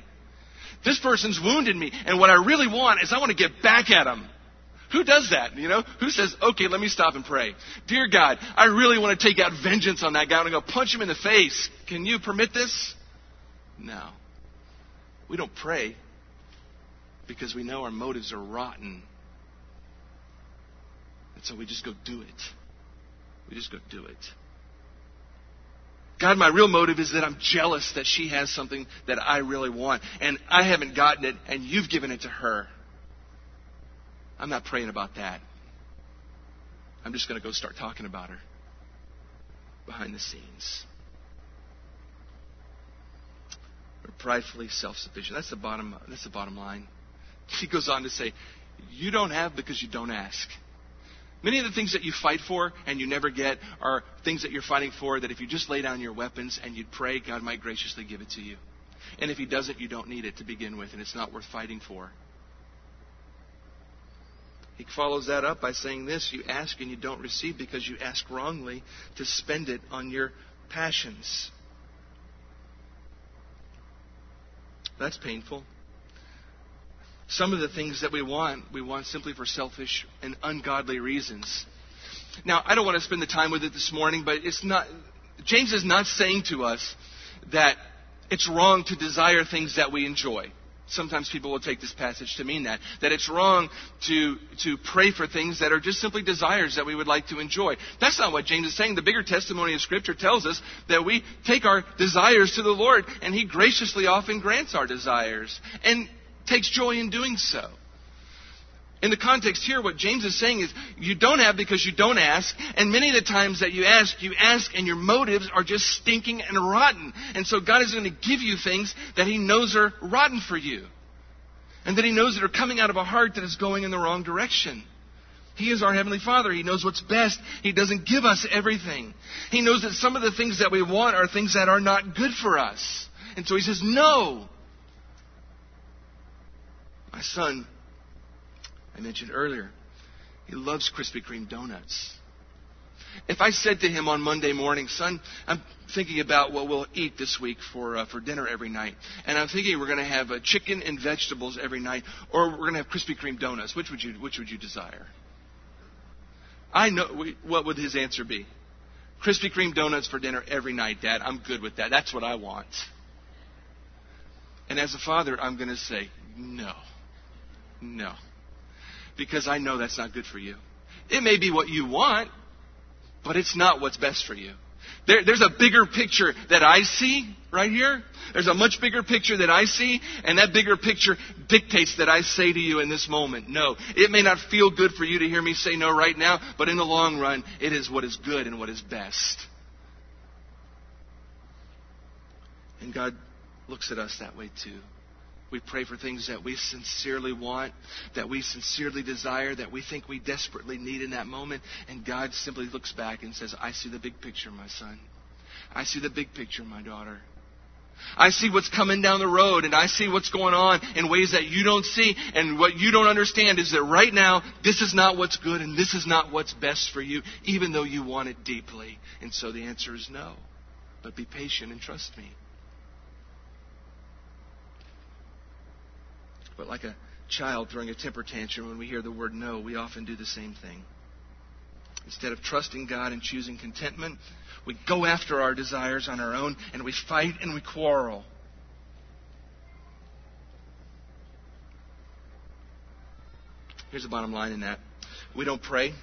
This person's wounded me, and what I really want is I want to get back at him. Who does that? You know, who says, "Okay, let me stop and pray." Dear God, I really want to take out vengeance on that guy and go punch him in the face. Can you permit this? No. We don't pray because we know our motives are rotten. And so we just go do it. We just go do it. God, my real motive is that I'm jealous that she has something that I really want, and I haven't gotten it, and you've given it to her. I'm not praying about that. I'm just going to go start talking about her behind the scenes. We're pridefully self-sufficient. That's the bottom. That's the bottom line. He goes on to say, "You don't have because you don't ask." Many of the things that you fight for and you never get are things that you're fighting for that if you just lay down your weapons and you'd pray, God might graciously give it to you. And if He doesn't, you don't need it to begin with, and it's not worth fighting for. He follows that up by saying this You ask and you don't receive because you ask wrongly to spend it on your passions. That's painful. Some of the things that we want, we want simply for selfish and ungodly reasons. Now, I don't want to spend the time with it this morning, but it's not, James is not saying to us that it's wrong to desire things that we enjoy. Sometimes people will take this passage to mean that. That it's wrong to, to pray for things that are just simply desires that we would like to enjoy. That's not what James is saying. The bigger testimony of Scripture tells us that we take our desires to the Lord, and He graciously often grants our desires and takes joy in doing so. In the context here, what James is saying is you don't have because you don't ask, and many of the times that you ask, you ask and your motives are just stinking and rotten. And so God is going to give you things that He knows are rotten for you. And that He knows that are coming out of a heart that is going in the wrong direction. He is our Heavenly Father. He knows what's best. He doesn't give us everything. He knows that some of the things that we want are things that are not good for us. And so He says, No. My son I mentioned earlier. He loves Krispy Kreme donuts. If I said to him on Monday morning, son, I'm thinking about what we'll eat this week for, uh, for dinner every night, and I'm thinking we're going to have uh, chicken and vegetables every night, or we're going to have Krispy Kreme donuts, which would you, which would you desire? I know, what would his answer be? Krispy Kreme donuts for dinner every night, Dad. I'm good with that. That's what I want. And as a father, I'm going to say, no. No because I know that's not good for you. It may be what you want, but it's not what's best for you. There, there's a bigger picture that I see right here. There's a much bigger picture that I see, and that bigger picture dictates that I say to you in this moment, no. It may not feel good for you to hear me say no right now, but in the long run, it is what is good and what is best. And God looks at us that way too. We pray for things that we sincerely want, that we sincerely desire, that we think we desperately need in that moment. And God simply looks back and says, I see the big picture, my son. I see the big picture, my daughter. I see what's coming down the road and I see what's going on in ways that you don't see. And what you don't understand is that right now, this is not what's good and this is not what's best for you, even though you want it deeply. And so the answer is no. But be patient and trust me. But like a child throwing a temper tantrum, when we hear the word no, we often do the same thing. Instead of trusting God and choosing contentment, we go after our desires on our own and we fight and we quarrel. Here's the bottom line in that we don't pray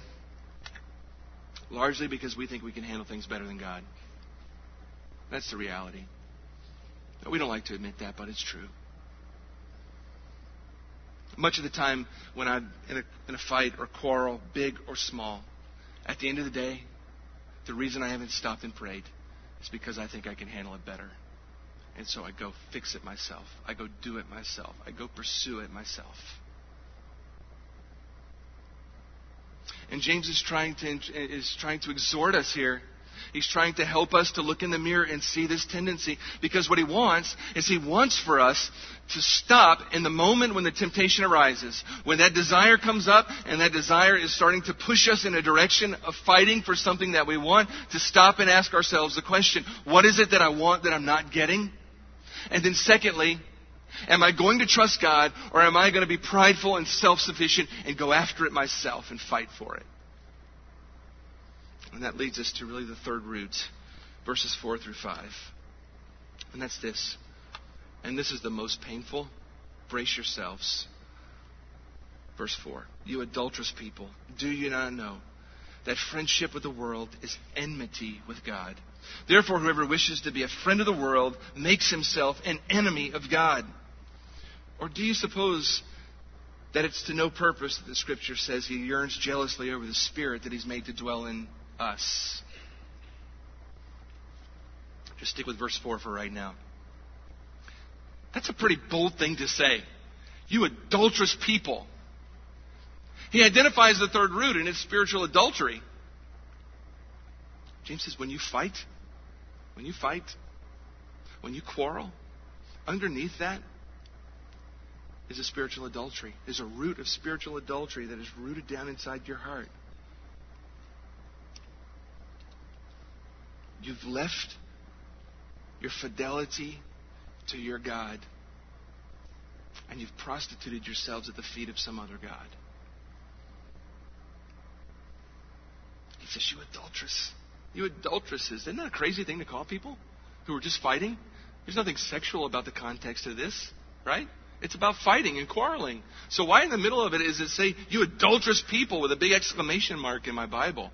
largely because we think we can handle things better than God. That's the reality. We don't like to admit that, but it's true. Much of the time when I'm in a, in a fight or quarrel, big or small, at the end of the day, the reason I haven't stopped and prayed is because I think I can handle it better. And so I go fix it myself. I go do it myself. I go pursue it myself. And James is trying to, is trying to exhort us here He's trying to help us to look in the mirror and see this tendency. Because what he wants is he wants for us to stop in the moment when the temptation arises. When that desire comes up and that desire is starting to push us in a direction of fighting for something that we want, to stop and ask ourselves the question, what is it that I want that I'm not getting? And then secondly, Am I going to trust God or am I going to be prideful and self sufficient and go after it myself and fight for it? And that leads us to really the third root, verses 4 through 5. And that's this. And this is the most painful. Brace yourselves. Verse 4 You adulterous people, do you not know that friendship with the world is enmity with God? Therefore, whoever wishes to be a friend of the world makes himself an enemy of God. Or do you suppose that it's to no purpose that the Scripture says he yearns jealously over the Spirit that he's made to dwell in us. Just stick with verse 4 for right now. That's a pretty bold thing to say. You adulterous people. He identifies the third root in its spiritual adultery. James says, when you fight, when you fight, when you quarrel, underneath that is a spiritual adultery. There's a root of spiritual adultery that is rooted down inside your heart. You've left your fidelity to your God and you've prostituted yourselves at the feet of some other God. He says, You adulteress. You adulteresses. Isn't that a crazy thing to call people who are just fighting? There's nothing sexual about the context of this, right? It's about fighting and quarreling. So why in the middle of it is it say, you adulterous people with a big exclamation mark in my Bible?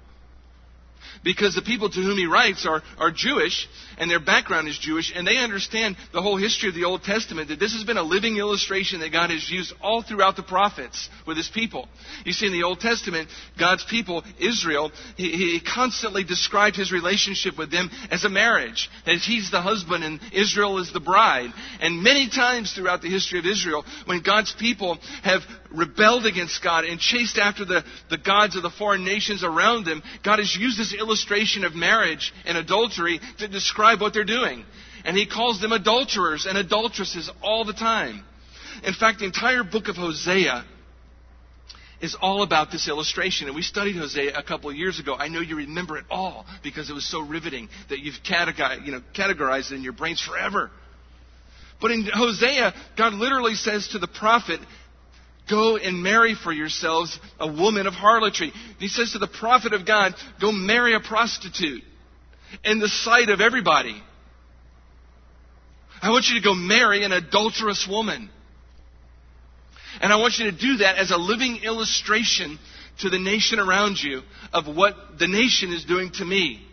Because the people to whom he writes are, are Jewish and their background is Jewish and they understand the whole history of the Old Testament that this has been a living illustration that God has used all throughout the prophets with his people. You see in the Old Testament, God's people, Israel, he, he constantly described his relationship with them as a marriage, that he's the husband and Israel is the bride. And many times throughout the history of Israel, when God's people have rebelled against God and chased after the, the gods of the foreign nations around them, God has used this illustration of marriage and adultery to describe what they're doing. And he calls them adulterers and adulteresses all the time. In fact, the entire book of Hosea is all about this illustration. And we studied Hosea a couple of years ago. I know you remember it all because it was so riveting that you've categorized, you know, categorized it in your brains forever. But in Hosea, God literally says to the prophet, Go and marry for yourselves a woman of harlotry. He says to the prophet of God, Go marry a prostitute in the sight of everybody. I want you to go marry an adulterous woman. And I want you to do that as a living illustration to the nation around you of what the nation is doing to me.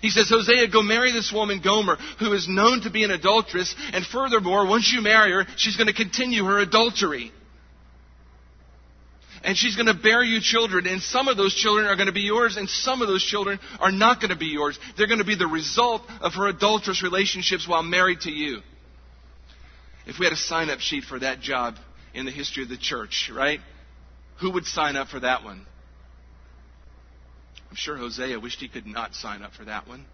He says, Hosea, go marry this woman, Gomer, who is known to be an adulteress. And furthermore, once you marry her, she's going to continue her adultery and she's going to bear you children, and some of those children are going to be yours, and some of those children are not going to be yours. They're going to be the result of her adulterous relationships while married to you. If we had a sign up sheet for that job in the history of the church, right? Who would sign up for that one? I'm sure Hosea wished he could not sign up for that one.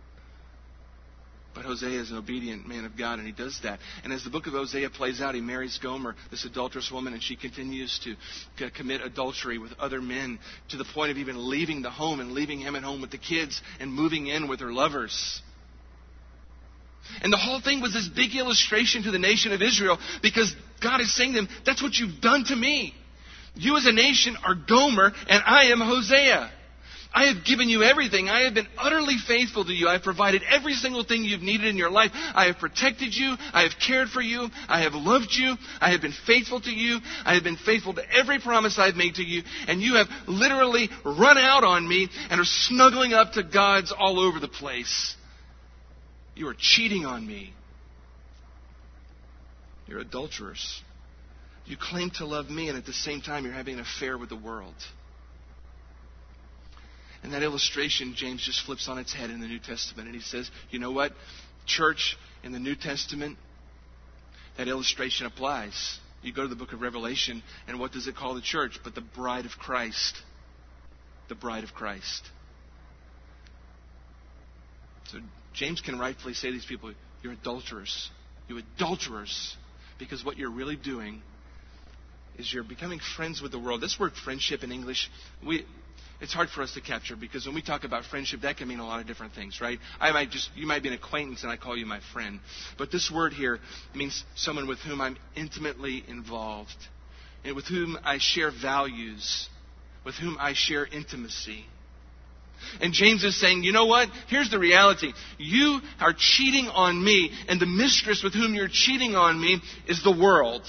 But Hosea is an obedient man of God, and he does that. And as the book of Hosea plays out, he marries Gomer, this adulterous woman, and she continues to commit adultery with other men to the point of even leaving the home and leaving him at home with the kids and moving in with her lovers. And the whole thing was this big illustration to the nation of Israel because God is saying to them, That's what you've done to me. You as a nation are Gomer, and I am Hosea. I have given you everything. I have been utterly faithful to you. I have provided every single thing you've needed in your life. I have protected you. I have cared for you. I have loved you. I have been faithful to you. I have been faithful to every promise I've made to you. And you have literally run out on me and are snuggling up to gods all over the place. You are cheating on me. You're adulterers. You claim to love me, and at the same time, you're having an affair with the world. And that illustration, James just flips on its head in the New Testament. And he says, you know what? Church in the New Testament, that illustration applies. You go to the book of Revelation, and what does it call the church? But the bride of Christ. The bride of Christ. So James can rightfully say to these people, You're adulterers. You adulterers. Because what you're really doing is you're becoming friends with the world. This word friendship in English, we, it's hard for us to capture because when we talk about friendship, that can mean a lot of different things, right? I might just, you might be an acquaintance and I call you my friend. But this word here means someone with whom I'm intimately involved and with whom I share values, with whom I share intimacy. And James is saying, you know what? Here's the reality. You are cheating on me, and the mistress with whom you're cheating on me is the world.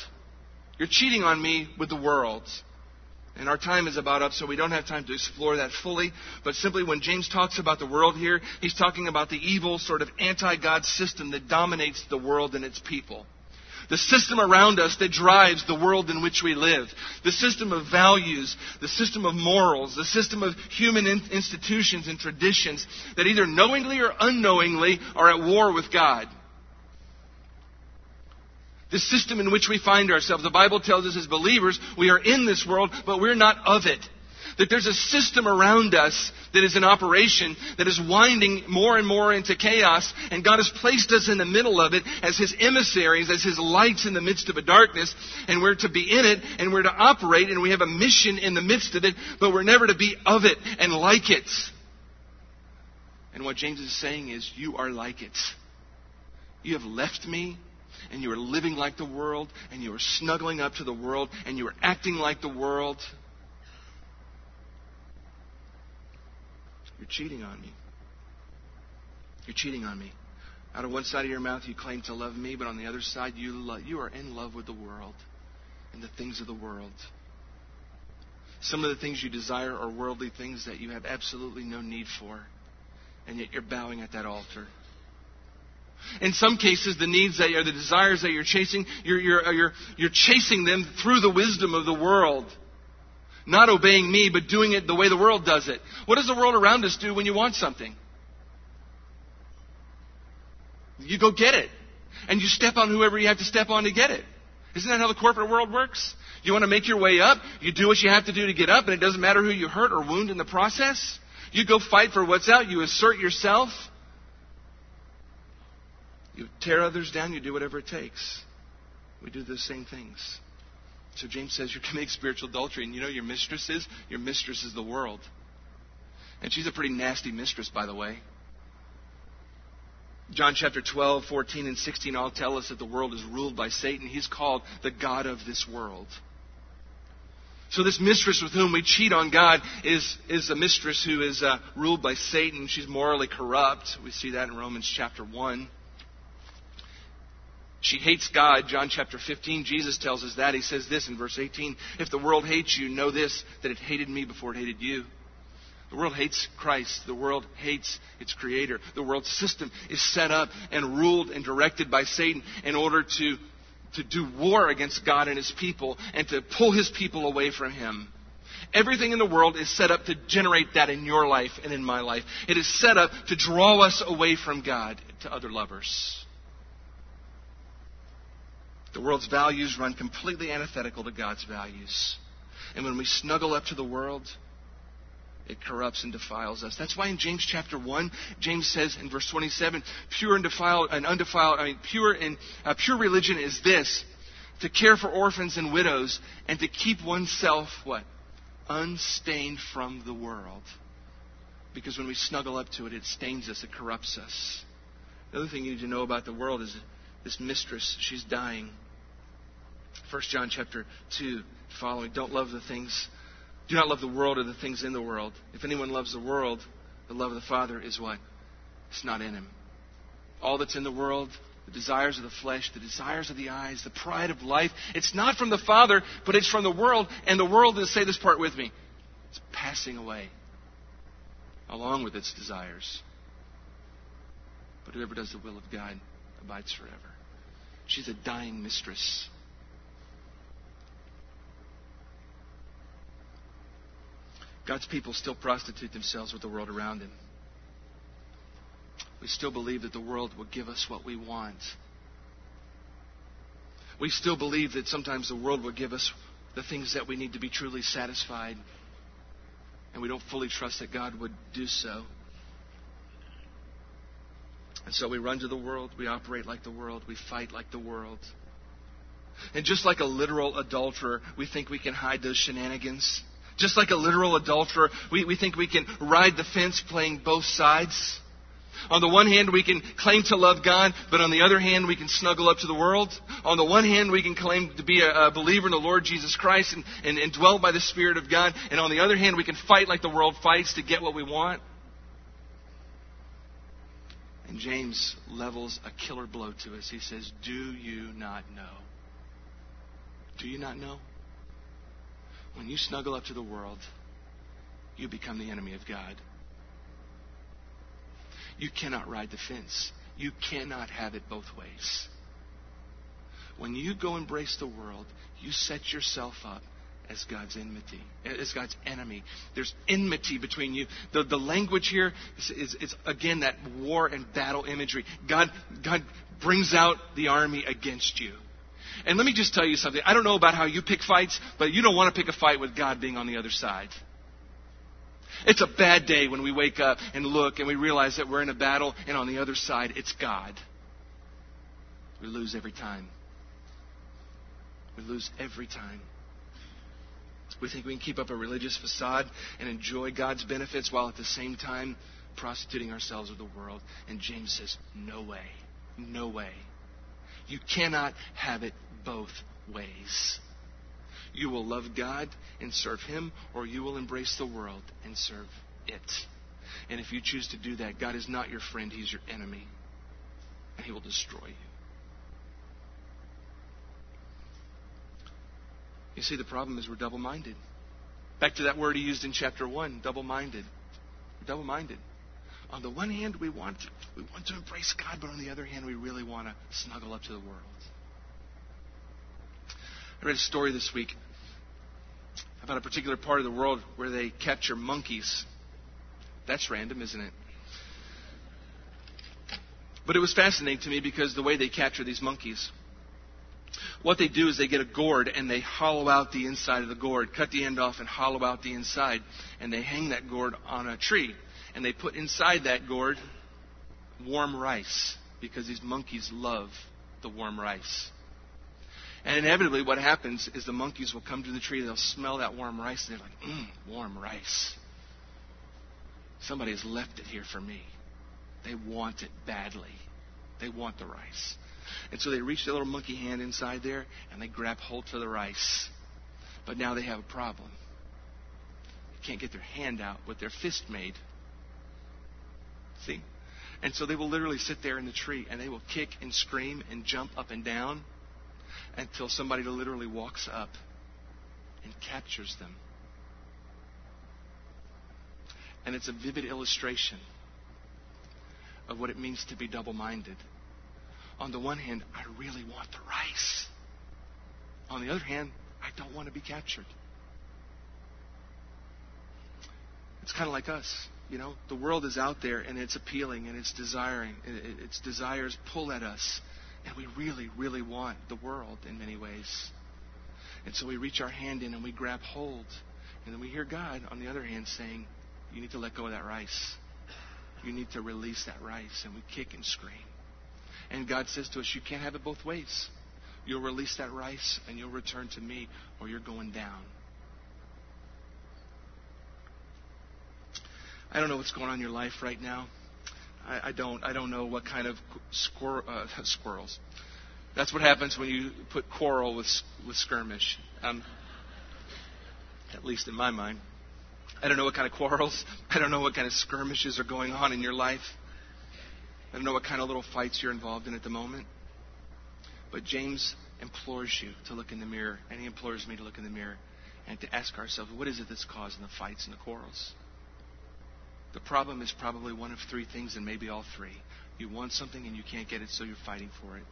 You're cheating on me with the world. And our time is about up, so we don't have time to explore that fully. But simply, when James talks about the world here, he's talking about the evil, sort of anti God system that dominates the world and its people. The system around us that drives the world in which we live. The system of values, the system of morals, the system of human institutions and traditions that either knowingly or unknowingly are at war with God the system in which we find ourselves. The Bible tells us as believers, we are in this world, but we're not of it. That there's a system around us that is in operation, that is winding more and more into chaos, and God has placed us in the middle of it as His emissaries, as His lights in the midst of a darkness, and we're to be in it, and we're to operate, and we have a mission in the midst of it, but we're never to be of it and like it. And what James is saying is, you are like it. You have left me and you are living like the world, and you are snuggling up to the world, and you are acting like the world, you're cheating on me. You're cheating on me. Out of one side of your mouth, you claim to love me, but on the other side, you, love, you are in love with the world and the things of the world. Some of the things you desire are worldly things that you have absolutely no need for, and yet you're bowing at that altar. In some cases, the needs that are the desires that you're chasing, you're, you're, uh, you're, you're chasing them through the wisdom of the world. Not obeying me, but doing it the way the world does it. What does the world around us do when you want something? You go get it. And you step on whoever you have to step on to get it. Isn't that how the corporate world works? You want to make your way up, you do what you have to do to get up, and it doesn't matter who you hurt or wound in the process. You go fight for what's out, you assert yourself. You tear others down, you do whatever it takes. We do the same things. So James says you're committing spiritual adultery, and you know your mistress is? Your mistress is the world. And she's a pretty nasty mistress, by the way. John chapter 12, 14, and 16 all tell us that the world is ruled by Satan. He's called the God of this world. So this mistress with whom we cheat on God is, is a mistress who is uh, ruled by Satan. She's morally corrupt. We see that in Romans chapter 1. She hates God. John chapter 15, Jesus tells us that. He says this in verse 18 If the world hates you, know this, that it hated me before it hated you. The world hates Christ. The world hates its creator. The world system is set up and ruled and directed by Satan in order to, to do war against God and his people and to pull his people away from him. Everything in the world is set up to generate that in your life and in my life. It is set up to draw us away from God to other lovers. The world's values run completely antithetical to God's values. And when we snuggle up to the world, it corrupts and defiles us. That's why in James chapter 1, James says in verse 27, pure and defiled and undefiled, I mean, pure and uh, pure religion is this, to care for orphans and widows and to keep oneself what? Unstained from the world. Because when we snuggle up to it, it stains us, it corrupts us. The other thing you need to know about the world is this mistress, she's dying. 1 John chapter 2 following, don't love the things do not love the world or the things in the world. If anyone loves the world, the love of the Father is what? It's not in him. All that's in the world, the desires of the flesh, the desires of the eyes, the pride of life, it's not from the Father, but it's from the world. And the world, is, say this part with me, it's passing away along with its desires. But whoever does the will of God abides forever. She's a dying mistress. God's people still prostitute themselves with the world around them. We still believe that the world will give us what we want. We still believe that sometimes the world will give us the things that we need to be truly satisfied. And we don't fully trust that God would do so. And so we run to the world, we operate like the world, we fight like the world. And just like a literal adulterer, we think we can hide those shenanigans. Just like a literal adulterer, we, we think we can ride the fence playing both sides. On the one hand, we can claim to love God, but on the other hand, we can snuggle up to the world. On the one hand, we can claim to be a, a believer in the Lord Jesus Christ and, and, and dwell by the Spirit of God. And on the other hand, we can fight like the world fights to get what we want. And James levels a killer blow to us. He says, Do you not know? Do you not know? When you snuggle up to the world, you become the enemy of God. You cannot ride the fence. You cannot have it both ways. When you go embrace the world, you set yourself up as God's enmity, as God's enemy. There's enmity between you. The, the language here is, is, again that war and battle imagery. God, God brings out the army against you. And let me just tell you something. I don't know about how you pick fights, but you don't want to pick a fight with God being on the other side. It's a bad day when we wake up and look and we realize that we're in a battle and on the other side it's God. We lose every time. We lose every time. We think we can keep up a religious facade and enjoy God's benefits while at the same time prostituting ourselves with the world. And James says, no way. No way. You cannot have it both ways. You will love God and serve Him, or you will embrace the world and serve it. And if you choose to do that, God is not your friend, He's your enemy. And He will destroy you. You see, the problem is we're double minded. Back to that word he used in chapter 1 double minded. Double minded. On the one hand, we want, to, we want to embrace God, but on the other hand, we really want to snuggle up to the world. I read a story this week about a particular part of the world where they capture monkeys. That's random, isn't it? But it was fascinating to me because the way they capture these monkeys. What they do is they get a gourd and they hollow out the inside of the gourd, cut the end off and hollow out the inside, and they hang that gourd on a tree. And they put inside that gourd warm rice because these monkeys love the warm rice. And inevitably, what happens is the monkeys will come to the tree, they'll smell that warm rice, and they're like, mmm, warm rice. Somebody has left it here for me. They want it badly. They want the rice. And so they reach their little monkey hand inside there, and they grab hold to the rice. But now they have a problem. They can't get their hand out with their fist made. See? And so they will literally sit there in the tree, and they will kick and scream and jump up and down until somebody literally walks up and captures them. And it's a vivid illustration of what it means to be double minded. On the one hand, I really want the rice. On the other hand, I don't want to be captured. It's kind of like us. You know, the world is out there and it's appealing and it's desiring. Its desires pull at us. And we really, really want the world in many ways. And so we reach our hand in and we grab hold. And then we hear God, on the other hand, saying, You need to let go of that rice. You need to release that rice. And we kick and scream. And God says to us, You can't have it both ways. You'll release that rice and you'll return to me, or you're going down. I don't know what's going on in your life right now. I, I don't. I don't know what kind of squir- uh, squirrels. That's what happens when you put quarrel with with skirmish. Um, at least in my mind. I don't know what kind of quarrels. I don't know what kind of skirmishes are going on in your life. I don't know what kind of little fights you're involved in at the moment. But James implores you to look in the mirror, and he implores me to look in the mirror and to ask ourselves, what is it that's causing the fights and the quarrels? The problem is probably one of three things, and maybe all three. You want something and you can't get it, so you're fighting for it.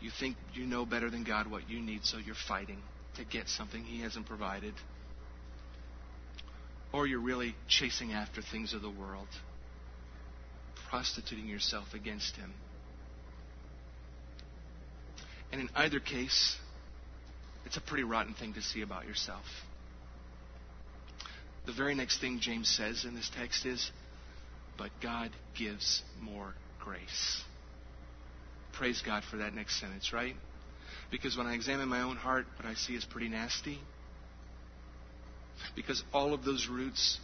You think you know better than God what you need, so you're fighting to get something He hasn't provided. Or you're really chasing after things of the world, prostituting yourself against Him. And in either case, it's a pretty rotten thing to see about yourself. The very next thing James says in this text is, but God gives more grace. Praise God for that next sentence, right? Because when I examine my own heart, what I see is pretty nasty. Because all of those roots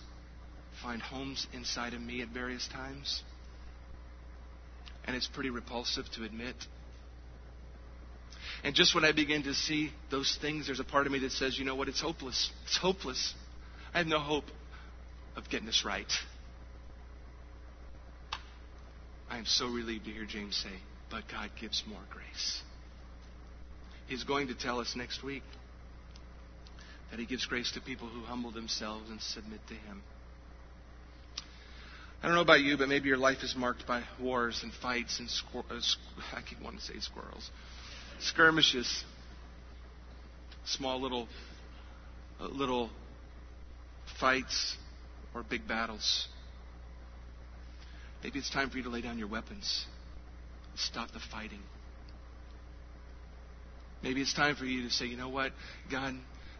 find homes inside of me at various times. And it's pretty repulsive to admit. And just when I begin to see those things, there's a part of me that says, you know what, it's hopeless. It's hopeless. I have no hope of getting this right. I am so relieved to hear James say, but God gives more grace. He's going to tell us next week that He gives grace to people who humble themselves and submit to Him. I don't know about you, but maybe your life is marked by wars and fights and squir- uh, I keep wanting to say squirrels, skirmishes, small little uh, little fights or big battles. Maybe it's time for you to lay down your weapons. Stop the fighting. Maybe it's time for you to say, you know what, God,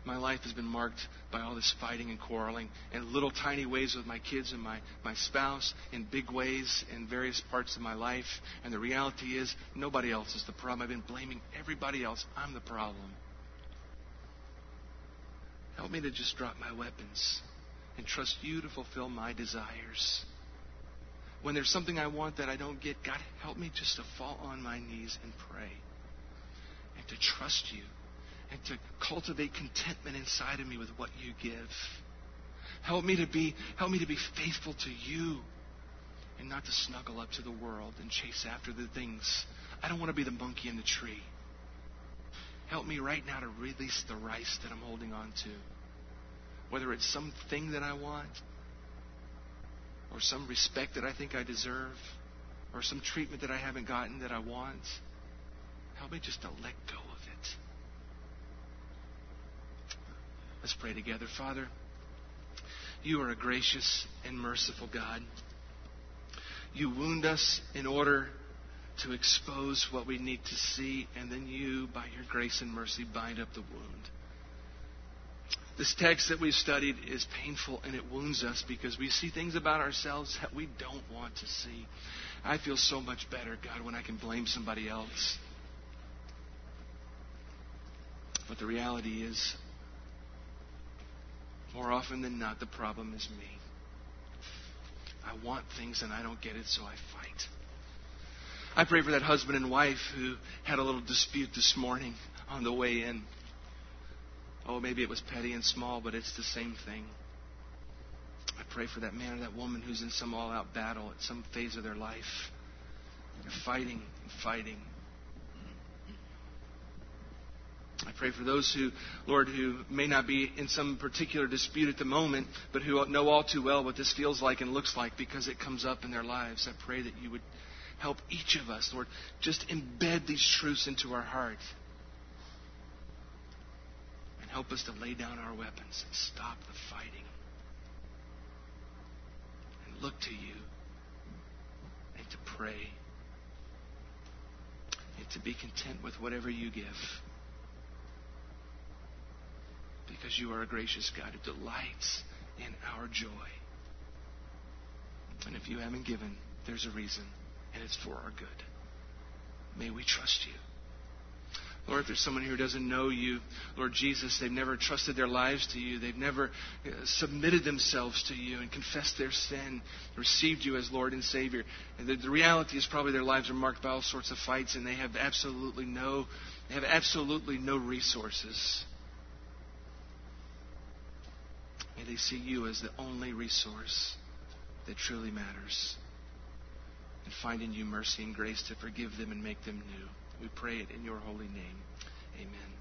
my life has been marked by all this fighting and quarreling in little tiny ways with my kids and my, my spouse, in big ways in various parts of my life. And the reality is, nobody else is the problem. I've been blaming everybody else. I'm the problem. Help me to just drop my weapons and trust you to fulfill my desires. When there's something I want that I don't get, God, help me just to fall on my knees and pray and to trust you and to cultivate contentment inside of me with what you give. Help me to be help me to be faithful to you and not to snuggle up to the world and chase after the things. I don't want to be the monkey in the tree. Help me right now to release the rice that I'm holding on to. Whether it's something that I want, or some respect that I think I deserve, or some treatment that I haven't gotten that I want. Help me just to let go of it. Let's pray together. Father, you are a gracious and merciful God. You wound us in order to expose what we need to see, and then you, by your grace and mercy, bind up the wound. This text that we've studied is painful and it wounds us because we see things about ourselves that we don't want to see. I feel so much better, God, when I can blame somebody else. But the reality is, more often than not, the problem is me. I want things and I don't get it, so I fight. I pray for that husband and wife who had a little dispute this morning on the way in. Oh, maybe it was petty and small, but it's the same thing. I pray for that man or that woman who's in some all out battle at some phase of their life. They're fighting and fighting. I pray for those who, Lord, who may not be in some particular dispute at the moment, but who know all too well what this feels like and looks like because it comes up in their lives. I pray that you would help each of us, Lord, just embed these truths into our heart. And help us to lay down our weapons and stop the fighting. And look to you. And to pray. And to be content with whatever you give because you are a gracious God who delights in our joy. And if you haven't given, there's a reason, and it's for our good. May we trust you. Lord, if there's someone here who doesn't know you, Lord Jesus, they've never trusted their lives to you. They've never uh, submitted themselves to you and confessed their sin, received you as Lord and Savior. And the, the reality is probably their lives are marked by all sorts of fights and they have absolutely no they have absolutely no resources. May they see you as the only resource that truly matters. And find in you mercy and grace to forgive them and make them new. We pray it in your holy name. Amen.